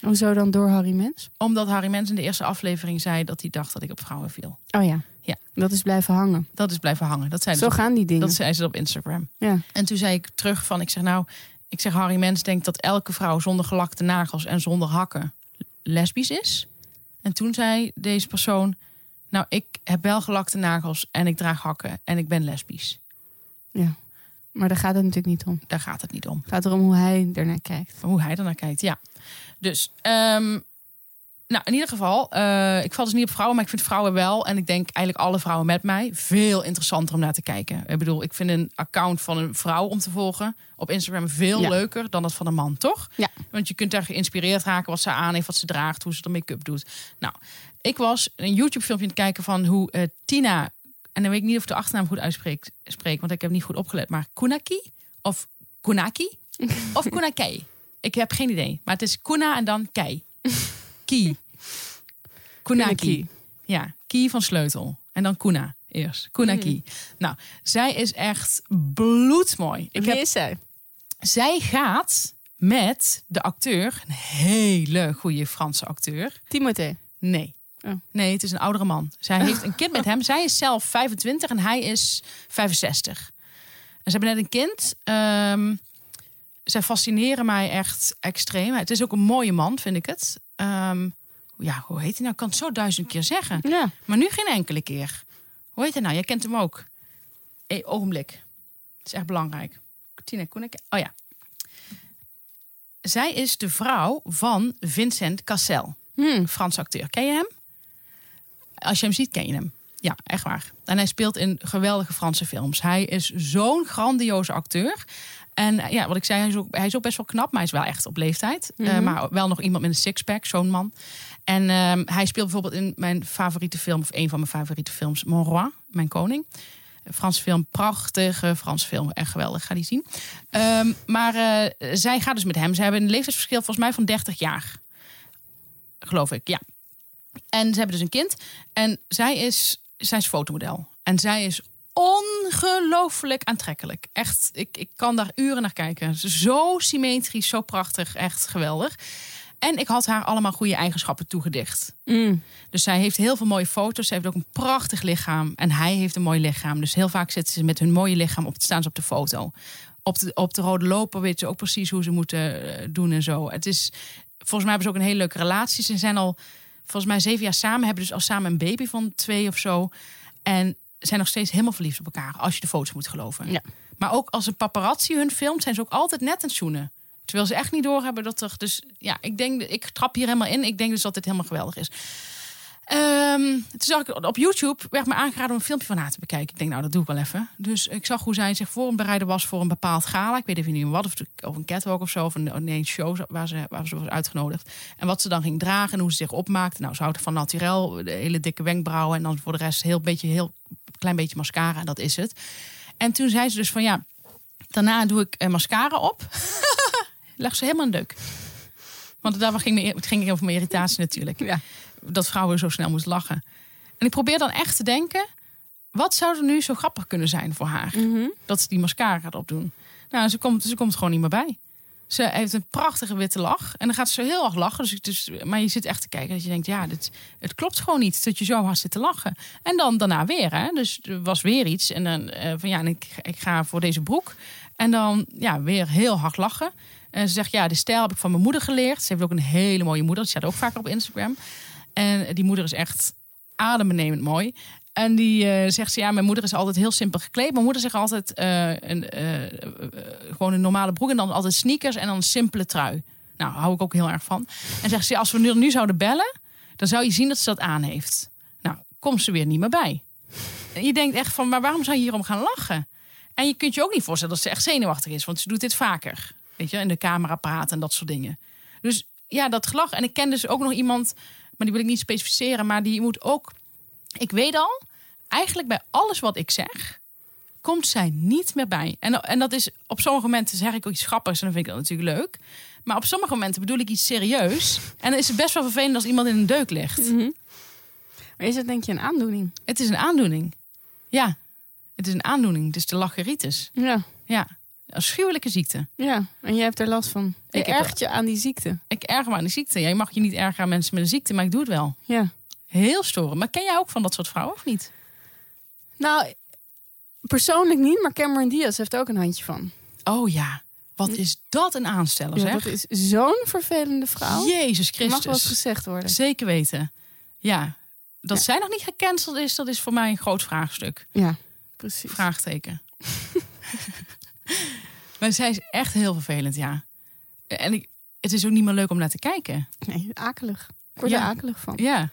A: Hoezo dan door Harry Mens?
B: Omdat Harry Mens in de eerste aflevering zei dat hij dacht dat ik op vrouwen viel.
A: Oh ja.
B: Ja.
A: Dat is blijven hangen.
B: Dat is blijven hangen. Dat zei
A: Zo gaan die dingen.
B: Dat zei ze op Instagram.
A: Ja.
B: En toen zei ik terug van, ik zeg nou, ik zeg Harry Mens denkt dat elke vrouw zonder gelakte nagels en zonder hakken lesbisch is. En toen zei deze persoon, nou ik heb wel gelakte nagels en ik draag hakken en ik ben lesbisch.
A: Maar daar gaat het natuurlijk niet om.
B: Daar gaat het niet om.
A: Het gaat erom hoe hij ernaar kijkt.
B: Hoe hij ernaar kijkt, ja. Dus, ehm, nou in ieder geval, eh, ik val dus niet op vrouwen, maar ik vind vrouwen wel. En ik denk eigenlijk alle vrouwen met mij veel interessanter om naar te kijken. Ik bedoel, ik vind een account van een vrouw om te volgen op Instagram veel
A: Ja.
B: leuker dan dat van een man, toch?
A: Ja.
B: Want je kunt daar geïnspireerd raken wat ze aan heeft, wat ze draagt, hoe ze de make-up doet. Nou, ik was een YouTube-filmpje aan het kijken van hoe eh, Tina, en dan weet ik niet of ik de achternaam goed uitspreek, spreek, want ik heb niet goed opgelet, maar Kunaki of Kunaki of Kunakei. Ik heb geen idee, maar het is Kuna en dan Kei. Ki. Kunaki. Ja, Ki van sleutel. En dan Kuna eerst. Kunaki. Nou, zij is echt bloedmooi. Ik
A: Wie
B: heb,
A: is zij?
B: zij gaat met de acteur, een hele goede Franse acteur.
A: Timothée.
B: Nee.
A: Oh.
B: Nee, het is een oudere man. Zij heeft een kind met hem. Zij is zelf 25 en hij is 65. En ze hebben net een kind. Ehm, zij fascineren mij echt extreem. Het is ook een mooie man, vind ik het. Ehm, ja, hoe heet hij nou? Ik kan het zo duizend keer zeggen.
A: Ja.
B: Maar nu geen enkele keer. Hoe heet hij nou? Jij kent hem ook. Hey, ogenblik. Het is echt belangrijk. Tina Koenek. Oh ja. Zij is de vrouw van Vincent Cassel.
A: Hm.
B: Frans acteur. Ken je hem? Als je hem ziet, ken je hem. Ja, echt waar. En hij speelt in geweldige Franse films. Hij is zo'n grandioze acteur. En eh, ja, wat ik zei, hij is, ook, hij is ook best wel knap, maar hij is wel echt op leeftijd. Eh,
A: Mhm.
B: maar wel nog iemand met een sixpack, zo'n man. En ehm, hij speelt bijvoorbeeld in mijn favoriete film, of een van mijn favoriete films, Mon Roi, Mijn Koning. Een Franse film, prachtige Franse film, echt geweldig, ga die zien. Ehm, maar eh, zij gaat dus met hem. Ze hebben een leeftijdsverschil volgens mij van 30 jaar. Geloof ik, ja. En ze hebben dus een kind. En zij is, zij is fotomodel. En zij is ongelooflijk aantrekkelijk. Echt, ik, ik kan daar uren naar kijken. Zo symmetrisch, zo prachtig, echt geweldig. En ik had haar allemaal goede eigenschappen toegedicht.
A: Mm.
B: Dus zij heeft heel veel mooie foto's. Ze heeft ook een prachtig lichaam. En hij heeft een mooi lichaam. Dus heel vaak zitten ze met hun mooie lichaam op, staan ze op de foto. Op de, op de rode loper weten ze ook precies hoe ze moeten eh, doen en zo. Het is, volgens mij hebben ze ook een hele leuke relatie. Ze zijn al volgens mij zeven jaar samen. Hebben dus al samen een baby van twee of zo. En zijn nog steeds helemaal verliefd op elkaar. Als je de foto's moet geloven.
A: Ja.
B: Maar ook als een paparazzi hun filmt, zijn ze ook altijd net aan het zoenen. Terwijl ze echt niet doorhebben dat er... Dus ja, ik denk, ik trap hier helemaal in. Ik denk dus dat dit helemaal geweldig is. Ehm, toen zag ik op YouTube, werd me aangeraden om een filmpje van haar te bekijken. Ik denk, nou, dat doe ik wel even. Dus ik zag hoe zij zich voor was voor een bepaald gala. Ik weet even niet wat, of, een catwalk of zo, of een, nee, show waar ze, waar ze was uitgenodigd. En wat ze dan ging dragen en hoe ze zich opmaakte. Nou, ze houdt van naturel, de hele dikke wenkbrauwen. En dan voor de rest heel beetje, heel klein beetje mascara, en dat is het. En toen zei ze dus van, ja, daarna doe ik eh, mascara op. Leg ze helemaal een deuk. Want daar ging, ging over mijn irritatie natuurlijk.
A: Ja.
B: Dat vrouwen zo snel moest lachen. En ik probeer dan echt te denken... wat zou er nu zo grappig kunnen zijn voor haar? Dat ze die mascara gaat opdoen. Nou, ze komt, ze komt gewoon niet meer bij. Ze heeft een prachtige witte lach. En dan gaat ze heel erg lachen. Dus, dus, maar je zit echt te kijken dat je denkt... ja, dit, het klopt gewoon niet dat je zo hard zit te lachen. En dan daarna weer. Hè? Dus er was weer iets. En dan eh, van ja, en ik, ik ga voor deze broek. En dan ja, weer heel hard lachen. En ze zegt, ja, de stijl heb ik van mijn moeder geleerd. Ze heeft ook een hele mooie moeder. Die staat ook vaker op Instagram. En die moeder is echt adembenemend mooi. En die eh, zegt ze, ja, mijn moeder is altijd heel simpel gekleed. Mijn moeder zegt altijd eh, een, eh, gewoon een normale broek en dan altijd sneakers en dan een simpele trui. Nou, hou ik ook heel erg van. En zegt ze, als we nu, nu zouden bellen, dan zou je zien dat ze dat aan heeft. Nou, komt ze weer niet meer bij. En je denkt echt van, maar waarom zou je hierom gaan lachen? En je kunt je ook niet voorstellen dat ze echt zenuwachtig is, want ze doet dit vaker. Weet je, in de camera praten en dat soort dingen. Dus ja, dat gelach. En ik ken dus ook nog iemand, maar die wil ik niet specificeren, maar die moet ook. Ik weet al, eigenlijk bij alles wat ik zeg, komt zij niet meer bij. En, en dat is op sommige momenten zeg ik ook iets grappigs en dan vind ik dat natuurlijk leuk. Maar op sommige momenten bedoel ik iets serieus. En dan is het best wel vervelend als iemand in een deuk ligt.
A: Maar is het denk je een aandoening?
B: Het is een aandoening. Ja, het is een aandoening. Het is de lacheritis.
A: Ja.
B: Ja, afschuwelijke ziekte.
A: Ja, en jij hebt er last van. Je
B: Ik
A: ergert je aan die ziekte.
B: Ik erger me aan de ziekte. Jij mag je niet ergeren aan mensen met een ziekte, maar ik doe het wel.
A: Ja.
B: Heel storen. Maar ken jij ook van dat soort vrouwen of niet?
A: Nou, persoonlijk niet, maar Cameron Diaz heeft ook een handje van.
B: Oh ja, wat is dat een aansteller,
A: Ja,
B: zeg.
A: dat is zo'n vervelende vrouw.
B: Jezus
A: Mag wel eens
B: Christus.
A: gezegd worden.
B: Zeker weten. Ja, dat
A: Ja.
B: zij nog niet gecanceld is, dat is voor mij een groot vraagstuk.
A: Ja, precies.
B: Vraagteken. maar zij is echt heel vervelend, ja. En ik, het is ook niet meer leuk om naar te kijken.
A: Nee, akelig. Ik word
B: Ja.
A: er akelig van.
B: Ja,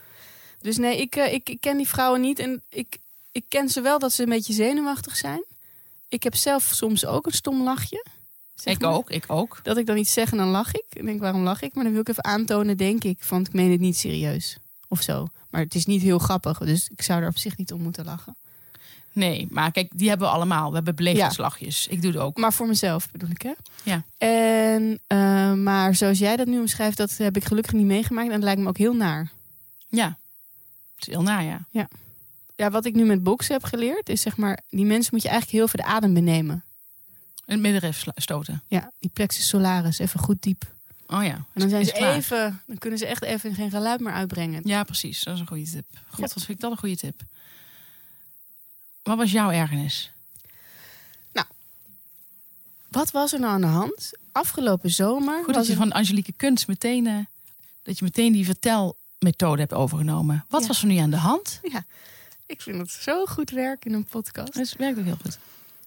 A: Dus nee, ik, eh, ik, ik ken die vrouwen niet. En ik, ik ken ze wel dat ze een beetje zenuwachtig zijn. Ik heb zelf soms ook een stom lachje. zeg
B: ik
A: maar.
B: ook, ik ook.
A: Dat ik dan iets zeg en dan lach ik. En denk, waarom lach ik? Maar dan wil ik even aantonen, denk ik, van ik meen het niet serieus. Of zo. Maar het is niet heel grappig. Dus ik zou er op zich niet om moeten lachen.
B: Nee, maar kijk, die hebben we allemaal. We hebben beleefdheidslachjes. Ik doe het ook.
A: Maar voor mezelf bedoel ik, hè?
B: Ja.
A: En, eh, maar zoals jij dat nu omschrijft, dat heb ik gelukkig niet meegemaakt. En dat lijkt me ook heel naar.
B: Ja, het is heel naar, ja.
A: Ja, wat ik nu met boksen heb geleerd, is zeg maar, die mensen moet je eigenlijk heel veel de adem benemen.
B: In het middenrif stoten.
A: Ja, die plexus solaris, even goed diep.
B: Oh ja.
A: En dan zijn ze
B: klaar.
A: even, dan kunnen ze echt even geen geluid meer uitbrengen.
B: Ja, precies. Dat is een goede tip. God, wat vind ik dat een goede tip. Wat was jouw ergernis?
A: Wat was er nou aan de hand? Afgelopen zomer
B: Goed dat je
A: er-
B: van Angelique Kunst meteen, eh, dat je meteen die vertelmethode hebt overgenomen. Wat
A: Ja.
B: was er nu aan de hand?
A: Ja, ik vind het zo goed werk in een podcast.
B: Het werkt ook heel goed.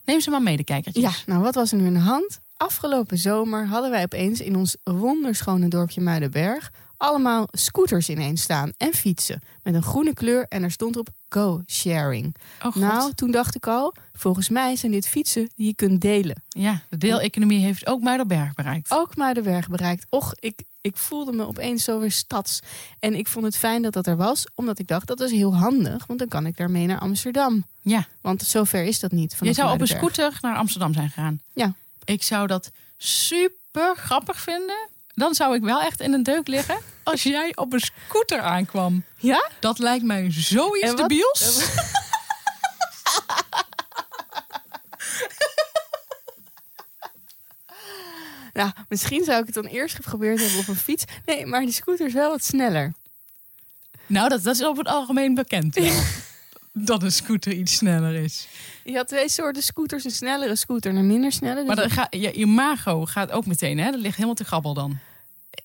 B: Neem ze maar mee, de kijkertjes.
A: Ja, nou wat was er nu aan de hand? Afgelopen zomer hadden wij opeens in ons wonderschone dorpje Muidenberg allemaal scooters ineens staan en fietsen met een groene kleur en er stond op Go Sharing.
B: Oh.
A: Nou, toen dacht ik al, volgens mij zijn dit fietsen die je kunt delen.
B: ja, de deeleconomie heeft ook Muiderberg bereikt.
A: Ook Muidenberg bereikt. Och, ik, ik voelde me opeens zo weer stads. En ik vond het fijn dat dat er was, omdat ik dacht dat is heel handig, want dan kan ik daarmee naar Amsterdam.
B: Ja,
A: Want zover is dat niet.
B: je zou op een scooter naar Amsterdam zijn gegaan.
A: Ja.
B: Ik zou dat super grappig vinden. Dan zou ik wel echt in een deuk liggen als jij op een scooter aankwam.
A: Ja?
B: Dat lijkt mij zoiets debiels.
A: Nou, misschien zou ik het dan eerst geprobeerd hebben op een fiets. Nee, maar die scooter is wel wat sneller.
B: Nou, dat, dat is over het algemeen bekend. wel. dat een scooter iets sneller is.
A: Je had twee soorten scooters. Een snellere scooter en een minder snelle. Dus
B: Maar dan ga, je, je imago gaat ook meteen, hè? Dat ligt helemaal te grabbel dan.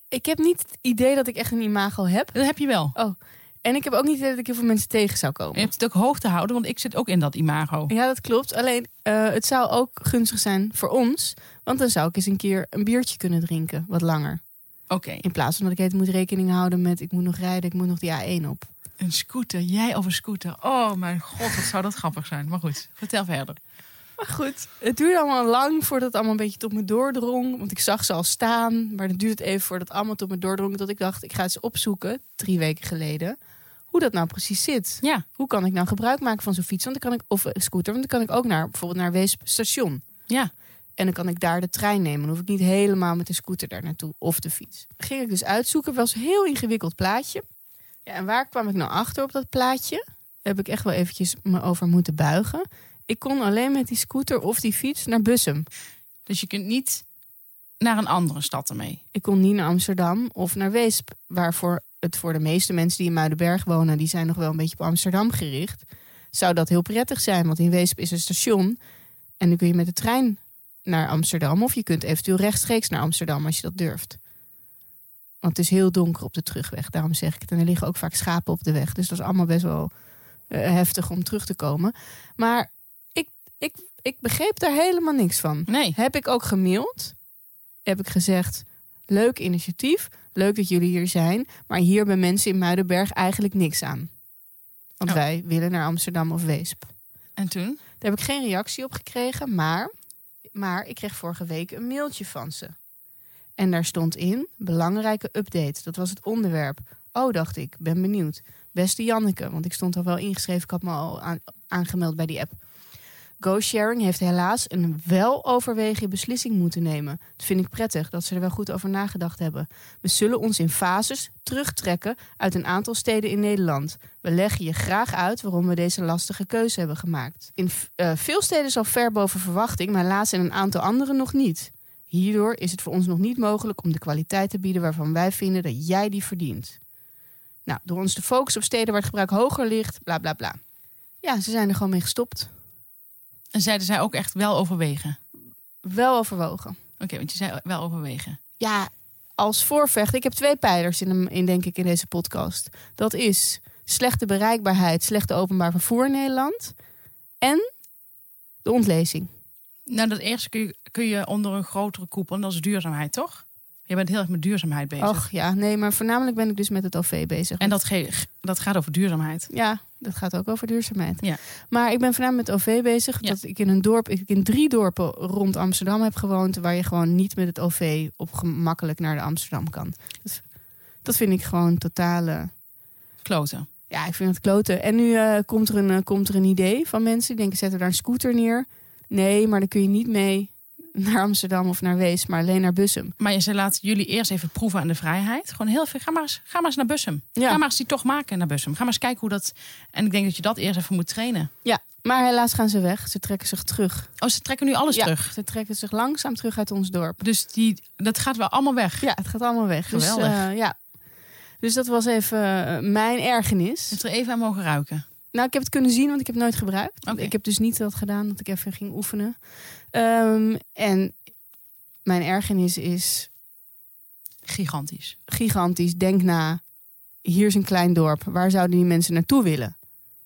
A: ik heb niet het idee dat ik echt een imago heb.
B: Dat heb je wel.
A: Oh, En ik heb ook niet het idee dat ik heel veel mensen tegen zou
B: Je
A: komen.
B: hebt het ook hoog te houden, want ik zit ook in dat imago.
A: Ja, dat klopt. Alleen eh, het zou ook gunstig zijn voor ons. Want dan zou ik eens een keer een biertje kunnen drinken, wat langer.
B: Oké,
A: In plaats van dat ik het moet rekening houden met ik moet nog rijden, ik moet nog die A1 op.
B: een scooter. Jij op een scooter. Oh mijn god, wat zou dat grappig zijn. Maar goed, vertel verder.
A: Maar goed, het duurde allemaal lang voordat het allemaal een beetje tot me doordrong. Want ik zag ze al staan. Maar dan duurde het even voordat het allemaal tot me doordrong. Dat ik dacht, ik ga eens opzoeken, drie weken geleden, hoe dat nou precies zit.
B: Ja,
A: Hoe kan ik nou gebruik maken van zo'n fiets? Want dan kan ik, of een scooter, want dan kan ik ook naar bijvoorbeeld naar Weesp station.
B: ja.
A: En dan kan ik daar de trein nemen. Dan hoef ik niet helemaal met de scooter daar naartoe of de fiets. Ging ik dus uitzoeken. was een heel ingewikkeld plaatje. Ja, en waar kwam ik nou achter op dat plaatje? Daar heb ik echt wel eventjes me over moeten buigen. Ik kon alleen met die scooter of die fiets naar Bussum.
B: Dus je kunt niet naar een andere stad ermee.
A: Ik kon niet naar Amsterdam of naar Weesp. Waarvoor het voor de meeste mensen die in Muidenberg wonen... die zijn nog wel een beetje op Amsterdam gericht... zou dat heel prettig zijn. Want in Weesp is een station. En dan kun je met de trein naar Amsterdam. Of je kunt eventueel rechtstreeks naar Amsterdam als je dat durft. Want het is heel donker op de terugweg. Daarom zeg ik het. En er liggen ook vaak schapen op de weg. Dus dat is allemaal best wel eh, heftig om terug te komen. Maar ik, ik, ik begreep daar helemaal niks van.
B: Nee.
A: Heb ik ook gemaild. Heb ik gezegd, leuk initiatief. Leuk dat jullie hier zijn. Maar hier hebben mensen in Muidenberg eigenlijk niks aan. Want
B: Oh.
A: wij willen naar Amsterdam of Weesp.
B: En toen?
A: Daar heb ik geen reactie op gekregen. Maar, maar ik kreeg vorige week een mailtje van ze. En daar stond in, belangrijke update. Dat was het onderwerp. Oh, dacht ik, ben benieuwd. Beste Janneke, want ik stond al wel ingeschreven. Ik had me al aan- aangemeld bij die app. GoSharing heeft helaas een weloverwegen beslissing moeten nemen. Dat vind ik prettig, dat ze er wel goed over nagedacht hebben. We zullen ons in fases terugtrekken uit een aantal steden in Nederland. We leggen je graag uit waarom we deze lastige keuze hebben gemaakt. In eh, veel steden is al ver boven verwachting, maar helaas in een aantal andere nog niet. Hierdoor is het voor ons nog niet mogelijk om de kwaliteit te bieden waarvan wij vinden dat jij die verdient. Nou, door ons te focussen op steden waar het gebruik hoger ligt, bla bla bla. Ja, ze zijn er gewoon mee gestopt.
B: En zeiden zij ook echt wel overwegen?
A: Wel overwogen.
B: Oké, want je zei wel overwegen.
A: Ja, als voorvecht. Ik heb twee pijlers in, hem- in, denk ik, in deze podcast. Dat is slechte bereikbaarheid, slechte openbaar vervoer in Nederland. En de ontlezing.
B: Nou, dat eerste kun je, kun je onder een grotere koepel. En dat is duurzaamheid, toch? Je bent heel erg met duurzaamheid bezig.
A: Och ja, nee, maar voornamelijk ben ik dus met het OV bezig.
B: En dat, ge- dat gaat over duurzaamheid.
A: Ja, dat gaat ook over duurzaamheid.
B: Ja.
A: Maar ik ben voornamelijk met OV bezig.
B: Ja.
A: Dat ik in een dorp, ik in drie dorpen rond Amsterdam heb gewoond. Waar je gewoon niet met het OV op gemakkelijk naar de Amsterdam kan. Dus, dat vind ik gewoon totale.
B: Kloten.
A: Ja, ik vind het kloten. En nu eh, komt, er een, eh, komt er een idee van mensen die denken: zetten daar een scooter neer. Nee, maar dan kun je niet mee naar Amsterdam of naar Wees, maar alleen naar Bussum.
B: Maar je zei laten jullie eerst even proeven aan de vrijheid. Gewoon heel veel. Ga maar eens, ga maar eens naar Bussum.
A: Ja.
B: Ga maar eens die toch maken naar Bussum. Ga maar eens kijken hoe dat. En ik denk dat je dat eerst even moet trainen.
A: Ja, maar helaas gaan ze weg. Ze trekken zich terug.
B: Oh, ze trekken nu alles
A: ja,
B: terug.
A: Ze trekken zich langzaam terug uit ons dorp.
B: Dus die, dat gaat wel allemaal weg.
A: Ja, het gaat allemaal weg.
B: Geweldig.
A: Dus, eh, ja. dus dat was even eh, mijn ergernis.
B: Je hebt er even aan mogen ruiken.
A: Nou, ik heb het kunnen zien, want ik heb het nooit gebruikt. Ik heb dus niet dat gedaan dat ik even ging oefenen. Ehm, en mijn ergernis is
B: Gigantisch.
A: gigantisch. Denk na, hier is een klein dorp. Waar zouden die mensen naartoe willen?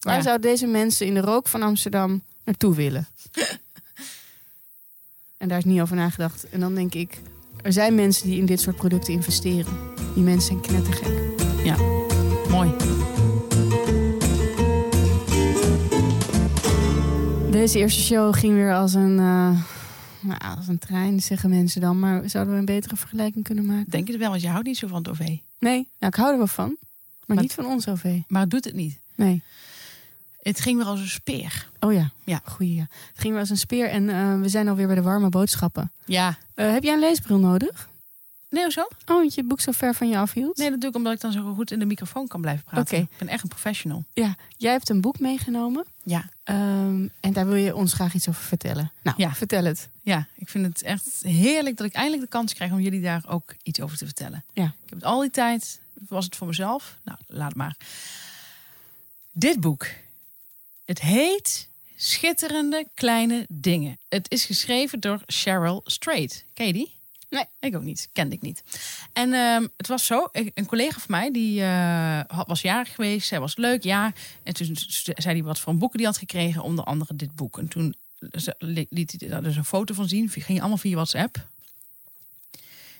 A: Waar
B: Ja.
A: zouden deze mensen in de rook van Amsterdam naartoe willen? en daar is niet over nagedacht. En dan denk ik, er zijn mensen die in dit soort producten investeren. Die mensen zijn knettergek.
B: Mooi.
A: Deze eerste show ging weer als een, eh, nou, als een trein, zeggen mensen dan. Maar zouden we een betere vergelijking kunnen maken?
B: Denk je het wel, want je houdt niet zo van het OV.
A: Nee, nou, ik hou er wel van. Maar,
B: Maar-
A: niet van ons OV.
B: Maar het doet het niet.
A: Nee.
B: Het ging weer als een speer.
A: Oh ja,
B: Ja.
A: goeie. Ja. Het ging wel als een speer en eh, we zijn alweer bij de warme boodschappen.
B: Ja.
A: Eh, heb jij een leesbril nodig?
B: Nee, hoezo?
A: Oh, want je boek zo ver van je afhield?
B: Nee, dat doe ik omdat ik dan zo goed in de microfoon kan blijven praten.
A: Oké.
B: Ik ben echt een professional.
A: Ja, jij hebt een boek meegenomen.
B: Ja.
A: Ehm, en daar wil je ons graag iets over vertellen. Nou,
B: Ja.
A: vertel het.
B: Ja, ik vind het echt heerlijk dat ik eindelijk de kans krijg om jullie daar ook iets over te vertellen.
A: Ja.
B: Ik heb het al die tijd, was het voor mezelf? Nou, laat het maar. Dit boek. Het heet Schitterende Kleine Dingen. Het is geschreven door Cheryl Strait. Ken je die?
A: Nee.
B: Ik ook niet. Kende ik niet. En ehm, het was zo, ik- een collega van mij, die eh, was jarig geweest. Zij was leuk, ja. En toen zei hij wat voor een boeken die had gekregen. Onder andere dit boek. En toen liet hij daar dus een foto van zien. Ging allemaal via WhatsApp.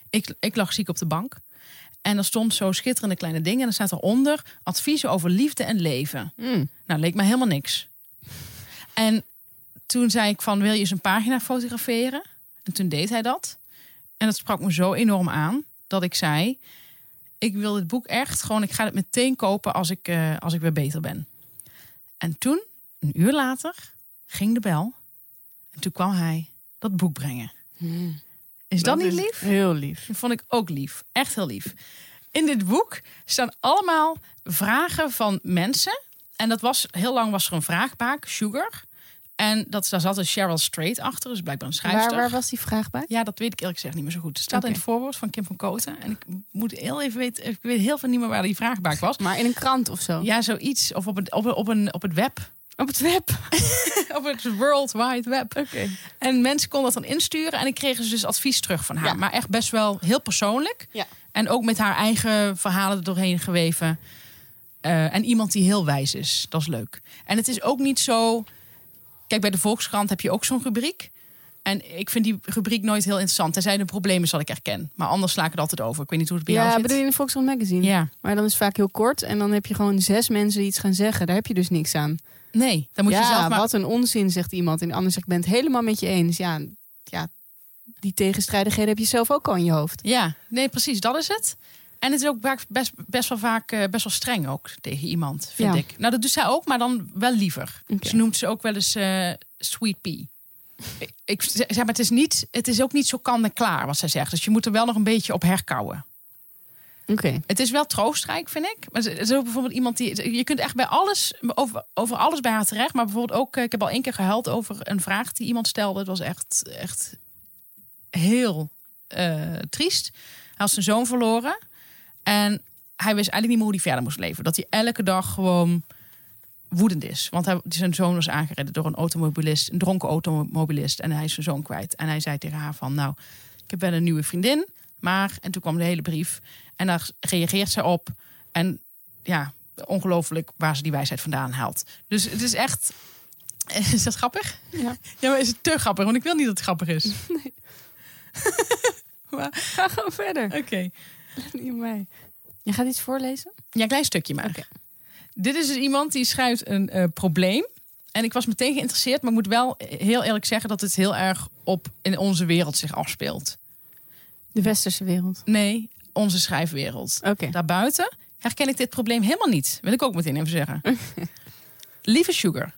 B: Ik, ik lag ziek op de bank. En er stond zo schitterende kleine dingen. En er staat eronder adviezen over liefde en leven.
A: Mm.
B: Nou, leek me helemaal niks. En toen zei ik van, wil je eens een pagina fotograferen? En toen deed hij dat. En dat sprak me zo enorm aan dat ik zei: Ik wil dit boek echt gewoon, ik ga het meteen kopen als ik, eh, als ik weer beter ben. En toen, een uur later, ging de bel. En toen kwam hij dat boek brengen. Is dat, niet
A: is
B: lief?
A: Heel lief.
B: Dat vond ik ook lief. Echt heel lief. In dit boek staan allemaal vragen van mensen. En dat was heel lang was er een vraagbaak, Sugar. En dat, daar zat een Cheryl Strait achter, dus blijkbaar een schrijfster.
A: Waar, waar was die vraag bij?
B: Ja, dat weet ik eerlijk gezegd niet meer zo goed. Het staat in het voorwoord van Kim van Koten. En ik moet heel even weten, ik weet heel veel niet meer waar die vraagbaak was.
A: Maar in een krant of zo?
B: Ja, zoiets. Of op, het, op, op, een, op het web.
A: Op het web?
B: op het World Wide Web.
A: Oké.
B: En mensen konden dat dan insturen. En ik kreeg dus advies terug van haar.
A: Ja.
B: Maar echt best wel heel persoonlijk.
A: Ja.
B: En ook met haar eigen verhalen er doorheen geweven. Eh, en iemand die heel wijs is. Dat is leuk. En het is ook niet zo... Kijk, bij de Volkskrant heb je ook zo'n rubriek. En ik vind die rubriek nooit heel interessant. Er problemen is wat ik herken. Maar anders sla ik het altijd over. Ik weet niet hoe het bij jou
A: Ja,
B: zit.
A: bedoel je in de Volkskrant Magazine?
B: Ja.
A: Maar dan is het vaak heel kort en dan heb je gewoon zes mensen die iets gaan zeggen. Daar heb je dus niks aan.
B: Nee, dan moet
A: ja,
B: je zelf maar...
A: wat een onzin, zegt iemand. En de ander zegt, ik ben het helemaal met je eens. Ja, ja, die tegenstrijdigheden heb je zelf ook al in je hoofd.
B: Ja, nee, precies, dat is het. En het is ook best, best wel vaak eh, best wel streng ook tegen iemand, vind
A: Ja.
B: ik. Nou, dat doet zij ook, maar dan wel liever. Ze noemt ze ook wel eens eh, sweet pea. Ik- Ik zeg maar, het is, niet, het is ook niet zo kan en klaar wat zij zegt. Dus je moet er wel nog een beetje op herkauwen.
A: Oké.
B: Het is wel troostrijk, vind ik. Maar het is ook bijvoorbeeld iemand die. Je kunt echt bij alles, over, over alles bij haar terecht. Maar bijvoorbeeld ook, eh, ik heb al één keer gehuild over een vraag die iemand stelde. Het was echt, echt heel triest. Hij had zijn zoon verloren. En hij wist eigenlijk niet meer hoe hij verder moest leven. Dat hij elke dag gewoon woedend is. Want hij, zijn zoon was aangereden door een automobilist, een dronken automobilist. En hij is zijn zoon kwijt. En hij zei tegen haar van, nou, ik heb wel een nieuwe vriendin. Maar, en toen kwam de hele brief. En daar reageert zij op. En ja, ongelooflijk waar ze die wijsheid vandaan haalt. Dus het is echt... Is dat grappig?
A: Ja.
B: Ja, maar is het te grappig? Want ik wil niet dat het grappig is.
A: Ga gewoon verder.
B: Oké.
A: Niet mij. Je gaat iets voorlezen?
B: Ja, klein stukje maar. Dit is dus iemand die schrijft een eh, probleem. En ik was meteen geïnteresseerd, maar ik moet wel heel eerlijk zeggen dat het heel erg op in onze wereld zich afspeelt.
A: De westerse wereld.
B: Nee, onze schrijfwereld.
A: Oké.
B: Daarbuiten herken ik dit probleem helemaal niet. Wil ik ook meteen even zeggen. Lieve Sugar,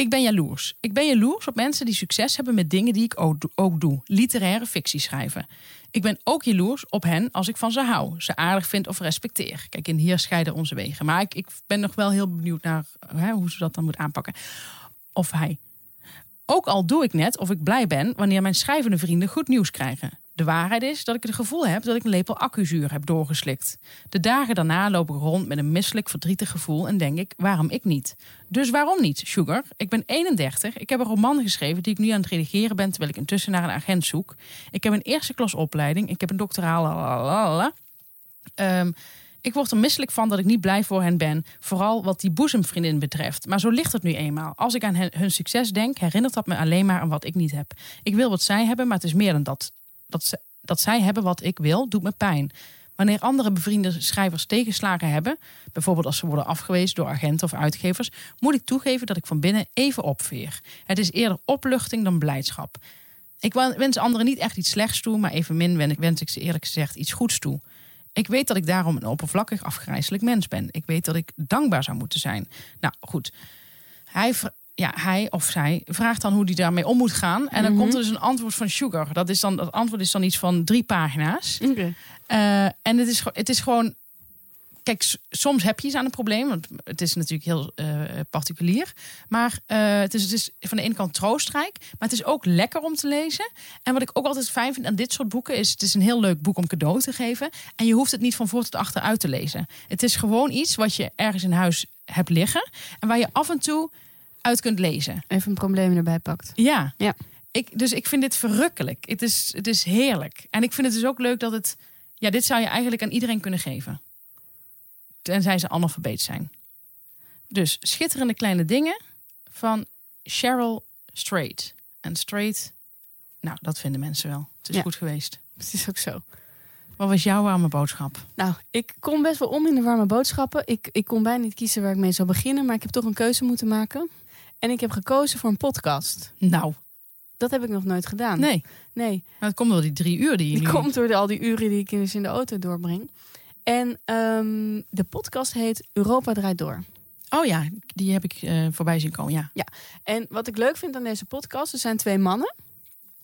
B: ik ben jaloers. Ik ben jaloers op mensen die succes hebben met dingen die ik ook, do- ook doe. Literaire fictie schrijven. Ik ben ook jaloers op hen als ik van ze hou. Ze aardig vind of respecteer. Kijk, en hier scheiden onze wegen. Maar ik, ik ben nog wel heel benieuwd naar hè, hoe ze dat dan moet aanpakken. Of hij. Ook al doe ik net of ik blij ben wanneer mijn schrijvende vrienden goed nieuws krijgen. De waarheid is dat ik het gevoel heb dat ik een lepel accuzuur heb doorgeslikt. De dagen daarna loop ik rond met een misselijk verdrietig gevoel en denk ik, waarom ik niet? Dus waarom niet, Sugar? Ik ben 31, ik heb een roman geschreven die ik nu aan het redigeren ben terwijl ik intussen naar een agent zoek. Ik heb een eerste klas opleiding, ik heb een doctoraal. Ehm, ik word er misselijk van dat ik niet blij voor hen ben. Vooral wat die boezemvriendin betreft. Maar zo ligt het nu eenmaal. Als ik aan hun succes denk, herinnert dat me alleen maar aan wat ik niet heb. Ik wil wat zij hebben, maar het is meer dan dat. Dat, ze, dat zij hebben wat ik wil, doet me pijn. Wanneer andere bevriende schrijvers tegenslagen hebben, bijvoorbeeld als ze worden afgewezen door agenten of uitgevers, moet ik toegeven dat ik van binnen even opveer. Het is eerder opluchting dan blijdschap. Ik wens anderen niet echt iets slechts toe, maar evenmin wen- wens ik ze eerlijk gezegd iets goeds toe. Ik weet dat ik daarom een oppervlakkig afgrijzelijk mens ben. Ik weet dat ik dankbaar zou moeten zijn. Nou goed, hij, ja, hij of zij vraagt dan hoe hij daarmee om moet gaan. En dan komt er dus een antwoord van Sugar. Dat, is dan, dat antwoord is dan iets van drie pagina's. Eh, en het is, het is gewoon. Kijk, soms heb je iets aan een probleem. Want het is natuurlijk heel eh, particulier. Maar eh, het, is, het is van de ene kant troostrijk. Maar het is ook lekker om te lezen. En wat ik ook altijd fijn vind aan dit soort boeken. is: het is een heel leuk boek om cadeau te geven. En je hoeft het niet van voor tot achter uit te lezen. Het is gewoon iets wat je ergens in huis hebt liggen. En waar je af en toe uit kunt lezen.
A: Even een probleem erbij pakt.
B: Ja.
A: Ja.
B: Ik, dus ik vind dit verrukkelijk. Het is, het is heerlijk. En ik vind het dus ook leuk dat het... Ja, dit zou je eigenlijk aan iedereen kunnen geven. Tenzij ze analfabeet zijn. Dus schitterende kleine dingen van Cheryl Strait. En Strait, nou, dat vinden mensen wel. Het is
A: Ja.
B: goed geweest.
A: Het is ook zo.
B: Wat was jouw warme boodschap?
A: Nou, ik kom best wel om in de warme boodschappen. Ik, ik kon bijna niet kiezen waar ik mee zou beginnen, maar ik heb toch een keuze moeten maken. En ik heb gekozen voor een podcast.
B: Nou,
A: Dat heb ik nog nooit gedaan.
B: nee.
A: Nee,
B: Maar het komt door die drie uur die je
A: die
B: nu...
A: komt door de, al die uren die ik dus in de auto doorbreng. En ehm, de podcast heet Europa draait door.
B: Oh ja, die heb ik eh, voorbij zien komen, ja.
A: En wat ik leuk vind aan deze podcast, er zijn twee mannen.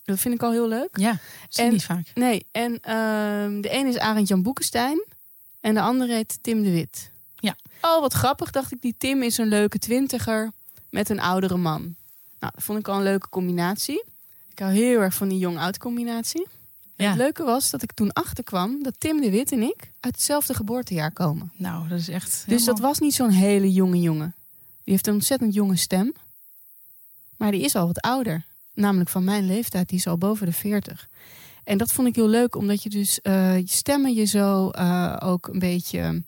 A: Dat vind ik al heel leuk.
B: Ja, zie
A: En-
B: niet vaak.
A: Nee, en ehm, de ene is Arend Jan Boekenstein en de andere heet Tim de Wit.
B: Ja.
A: Oh, wat grappig, dacht ik. Die Tim is een leuke twintiger met een oudere man. Nou, dat vond ik al een leuke combinatie. Ik hou heel erg van die jong-oud combinatie.
B: Ja.
A: Het leuke was dat ik toen achterkwam dat Tim de Wit en ik uit hetzelfde geboortejaar komen.
B: Nou, dat is echt
A: Dus
B: helemaal-
A: dat was niet zo'n hele jonge jongen. Die heeft een ontzettend jonge stem. Maar die is al wat ouder. Namelijk van mijn leeftijd, die is al boven de 40. En dat vond ik heel leuk, omdat je dus eh, je stemmen je zo eh, ook een beetje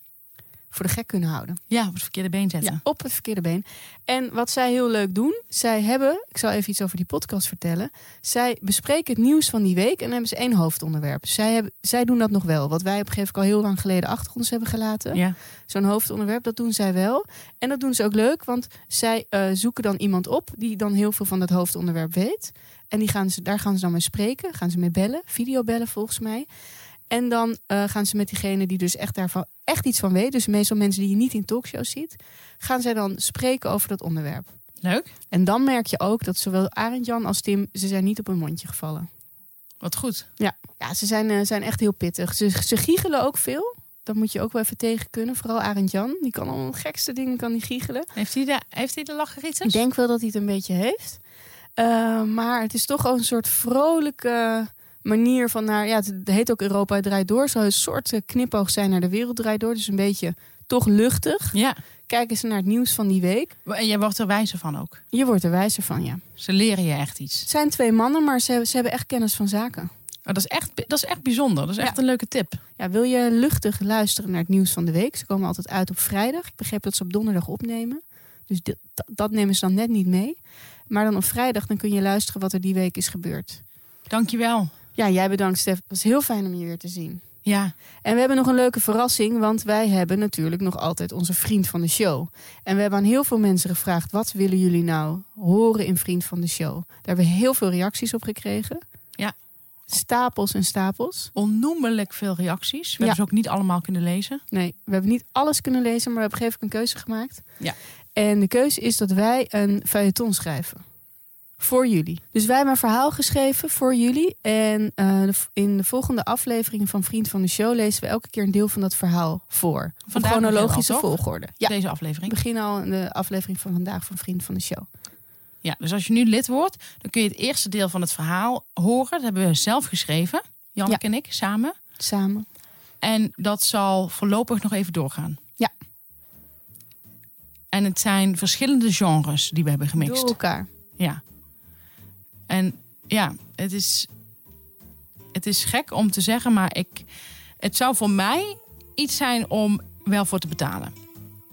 A: voor de gek kunnen houden.
B: Ja, op het verkeerde been zetten.
A: Ja, op het verkeerde been. En wat zij heel leuk doen, zij hebben, ik zal even iets over die podcast vertellen. Zij bespreken het nieuws van die week en dan hebben ze één hoofdonderwerp. Zij, hebben, zij doen dat nog wel, wat wij op een gegeven moment al heel lang geleden achter ons hebben gelaten
B: Ja.
A: zo'n hoofdonderwerp. Dat doen zij wel. En dat doen ze ook leuk, want zij eh, zoeken dan iemand op die dan heel veel van dat hoofdonderwerp weet. En die gaan ze, daar gaan ze dan mee spreken, gaan ze mee bellen, videobellen volgens mij. En dan eh, gaan ze met diegene die dus echt daarvan echt iets van weet, dus meestal mensen die je niet in talkshows ziet, gaan zij dan spreken over dat onderwerp.
B: Leuk.
A: En dan merk je ook dat zowel Arend Jan als Tim, ze zijn niet op hun mondje gevallen.
B: Wat goed.
A: Ja, ze zijn, eh, zijn echt heel pittig. Ze, ze giechelen ook veel. Dat moet je ook wel even tegen kunnen. Vooral Arend Jan. Die kan al de gekste dingen kan die giechelen.
B: Heeft hij de, heeft hij de?
A: Ik denk wel dat hij het een beetje heeft. Eh, maar het is toch een soort vrolijke manier van naar. Ja, het heet ook Europa draait door. Zou een soort eh, knipoog zijn naar de wereld draait door. Dus een beetje toch luchtig.
B: Ja.
A: Kijken ze naar het nieuws van die week.
B: En jij wordt er wijzer van ook.
A: Je wordt er wijzer van, ja.
B: Ze leren je echt iets.
A: Het zijn twee mannen, maar ze, hebben- ze hebben echt kennis van zaken.
B: Oh, dat, is echt, dat is echt bijzonder. Dat is echt
A: Ja.
B: een leuke tip.
A: Ja, wil je luchtig luisteren naar het nieuws van de week? Ze komen altijd uit op vrijdag. Ik begreep dat ze op donderdag opnemen. Dus dit- dat nemen ze dan net niet mee. Maar dan op vrijdag dan kun je luisteren wat er die week is gebeurd.
B: Dankjewel.
A: Ja, jij bedankt Stef. Het was heel fijn om je weer te zien.
B: Ja.
A: En we hebben nog een leuke verrassing, want wij hebben natuurlijk nog altijd onze vriend van de show. En we hebben aan heel veel mensen gevraagd: wat willen jullie nou horen in vriend van de show? Daar hebben we heel veel reacties op gekregen.
B: Ja.
A: Stapels en stapels.
B: Onnoemelijk veel reacties. We
A: Ja.
B: hebben ze ook niet allemaal kunnen lezen.
A: Nee, we hebben niet alles kunnen lezen, maar we hebben gegeven een keuze gemaakt.
B: Ja.
A: En de keuze is dat wij een feuilleton schrijven. Voor jullie. Dus wij hebben een verhaal geschreven voor jullie. En eh, in de volgende afleveringen van Vriend van de Show lezen we elke keer een deel van dat verhaal voor.
B: Vandaag
A: chronologische
B: al,
A: volgorde. Ja,
B: Deze
A: we
B: aflevering.
A: beginnen al in de aflevering van vandaag van Vriend van de Show.
B: Ja, dus als je nu lid wordt, dan kun je het eerste deel van het verhaal horen. Dat hebben we zelf geschreven. Janneke en ik samen.
A: Samen.
B: En dat zal voorlopig nog even doorgaan.
A: Ja.
B: En het zijn verschillende genres die we hebben
A: Door
B: gemixt.
A: elkaar.
B: Ja. En ja, het is, het is gek om te zeggen, maar ik, het zou voor mij iets zijn om wel voor te betalen.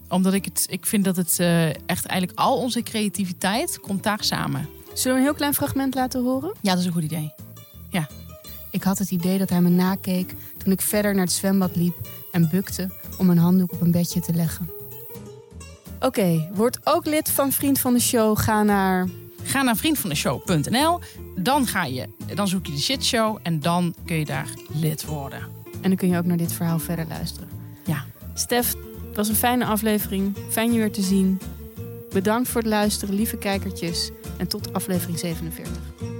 B: Omdat ik het, ik vind dat het eh, echt eigenlijk al onze creativiteit komt daar samen.
A: Zullen we een heel klein fragment laten horen?
B: Ja, dat is een goed idee.
A: Ik had het idee dat hij me nakeek toen ik verder naar het zwembad liep en bukte om een handdoek op een bedje te leggen. Oké, word ook lid van Vriend van de Show. Ga naar.
B: Ga naar vriendvandeshow.nl. Dan, ga je, dan zoek je de shitshow en dan kun je daar lid worden.
A: En dan kun je ook naar dit verhaal verder luisteren.
B: Ja.
A: Stef, het was een fijne aflevering. Fijn je weer te zien. Bedankt voor het luisteren, lieve kijkertjes. En tot aflevering 47.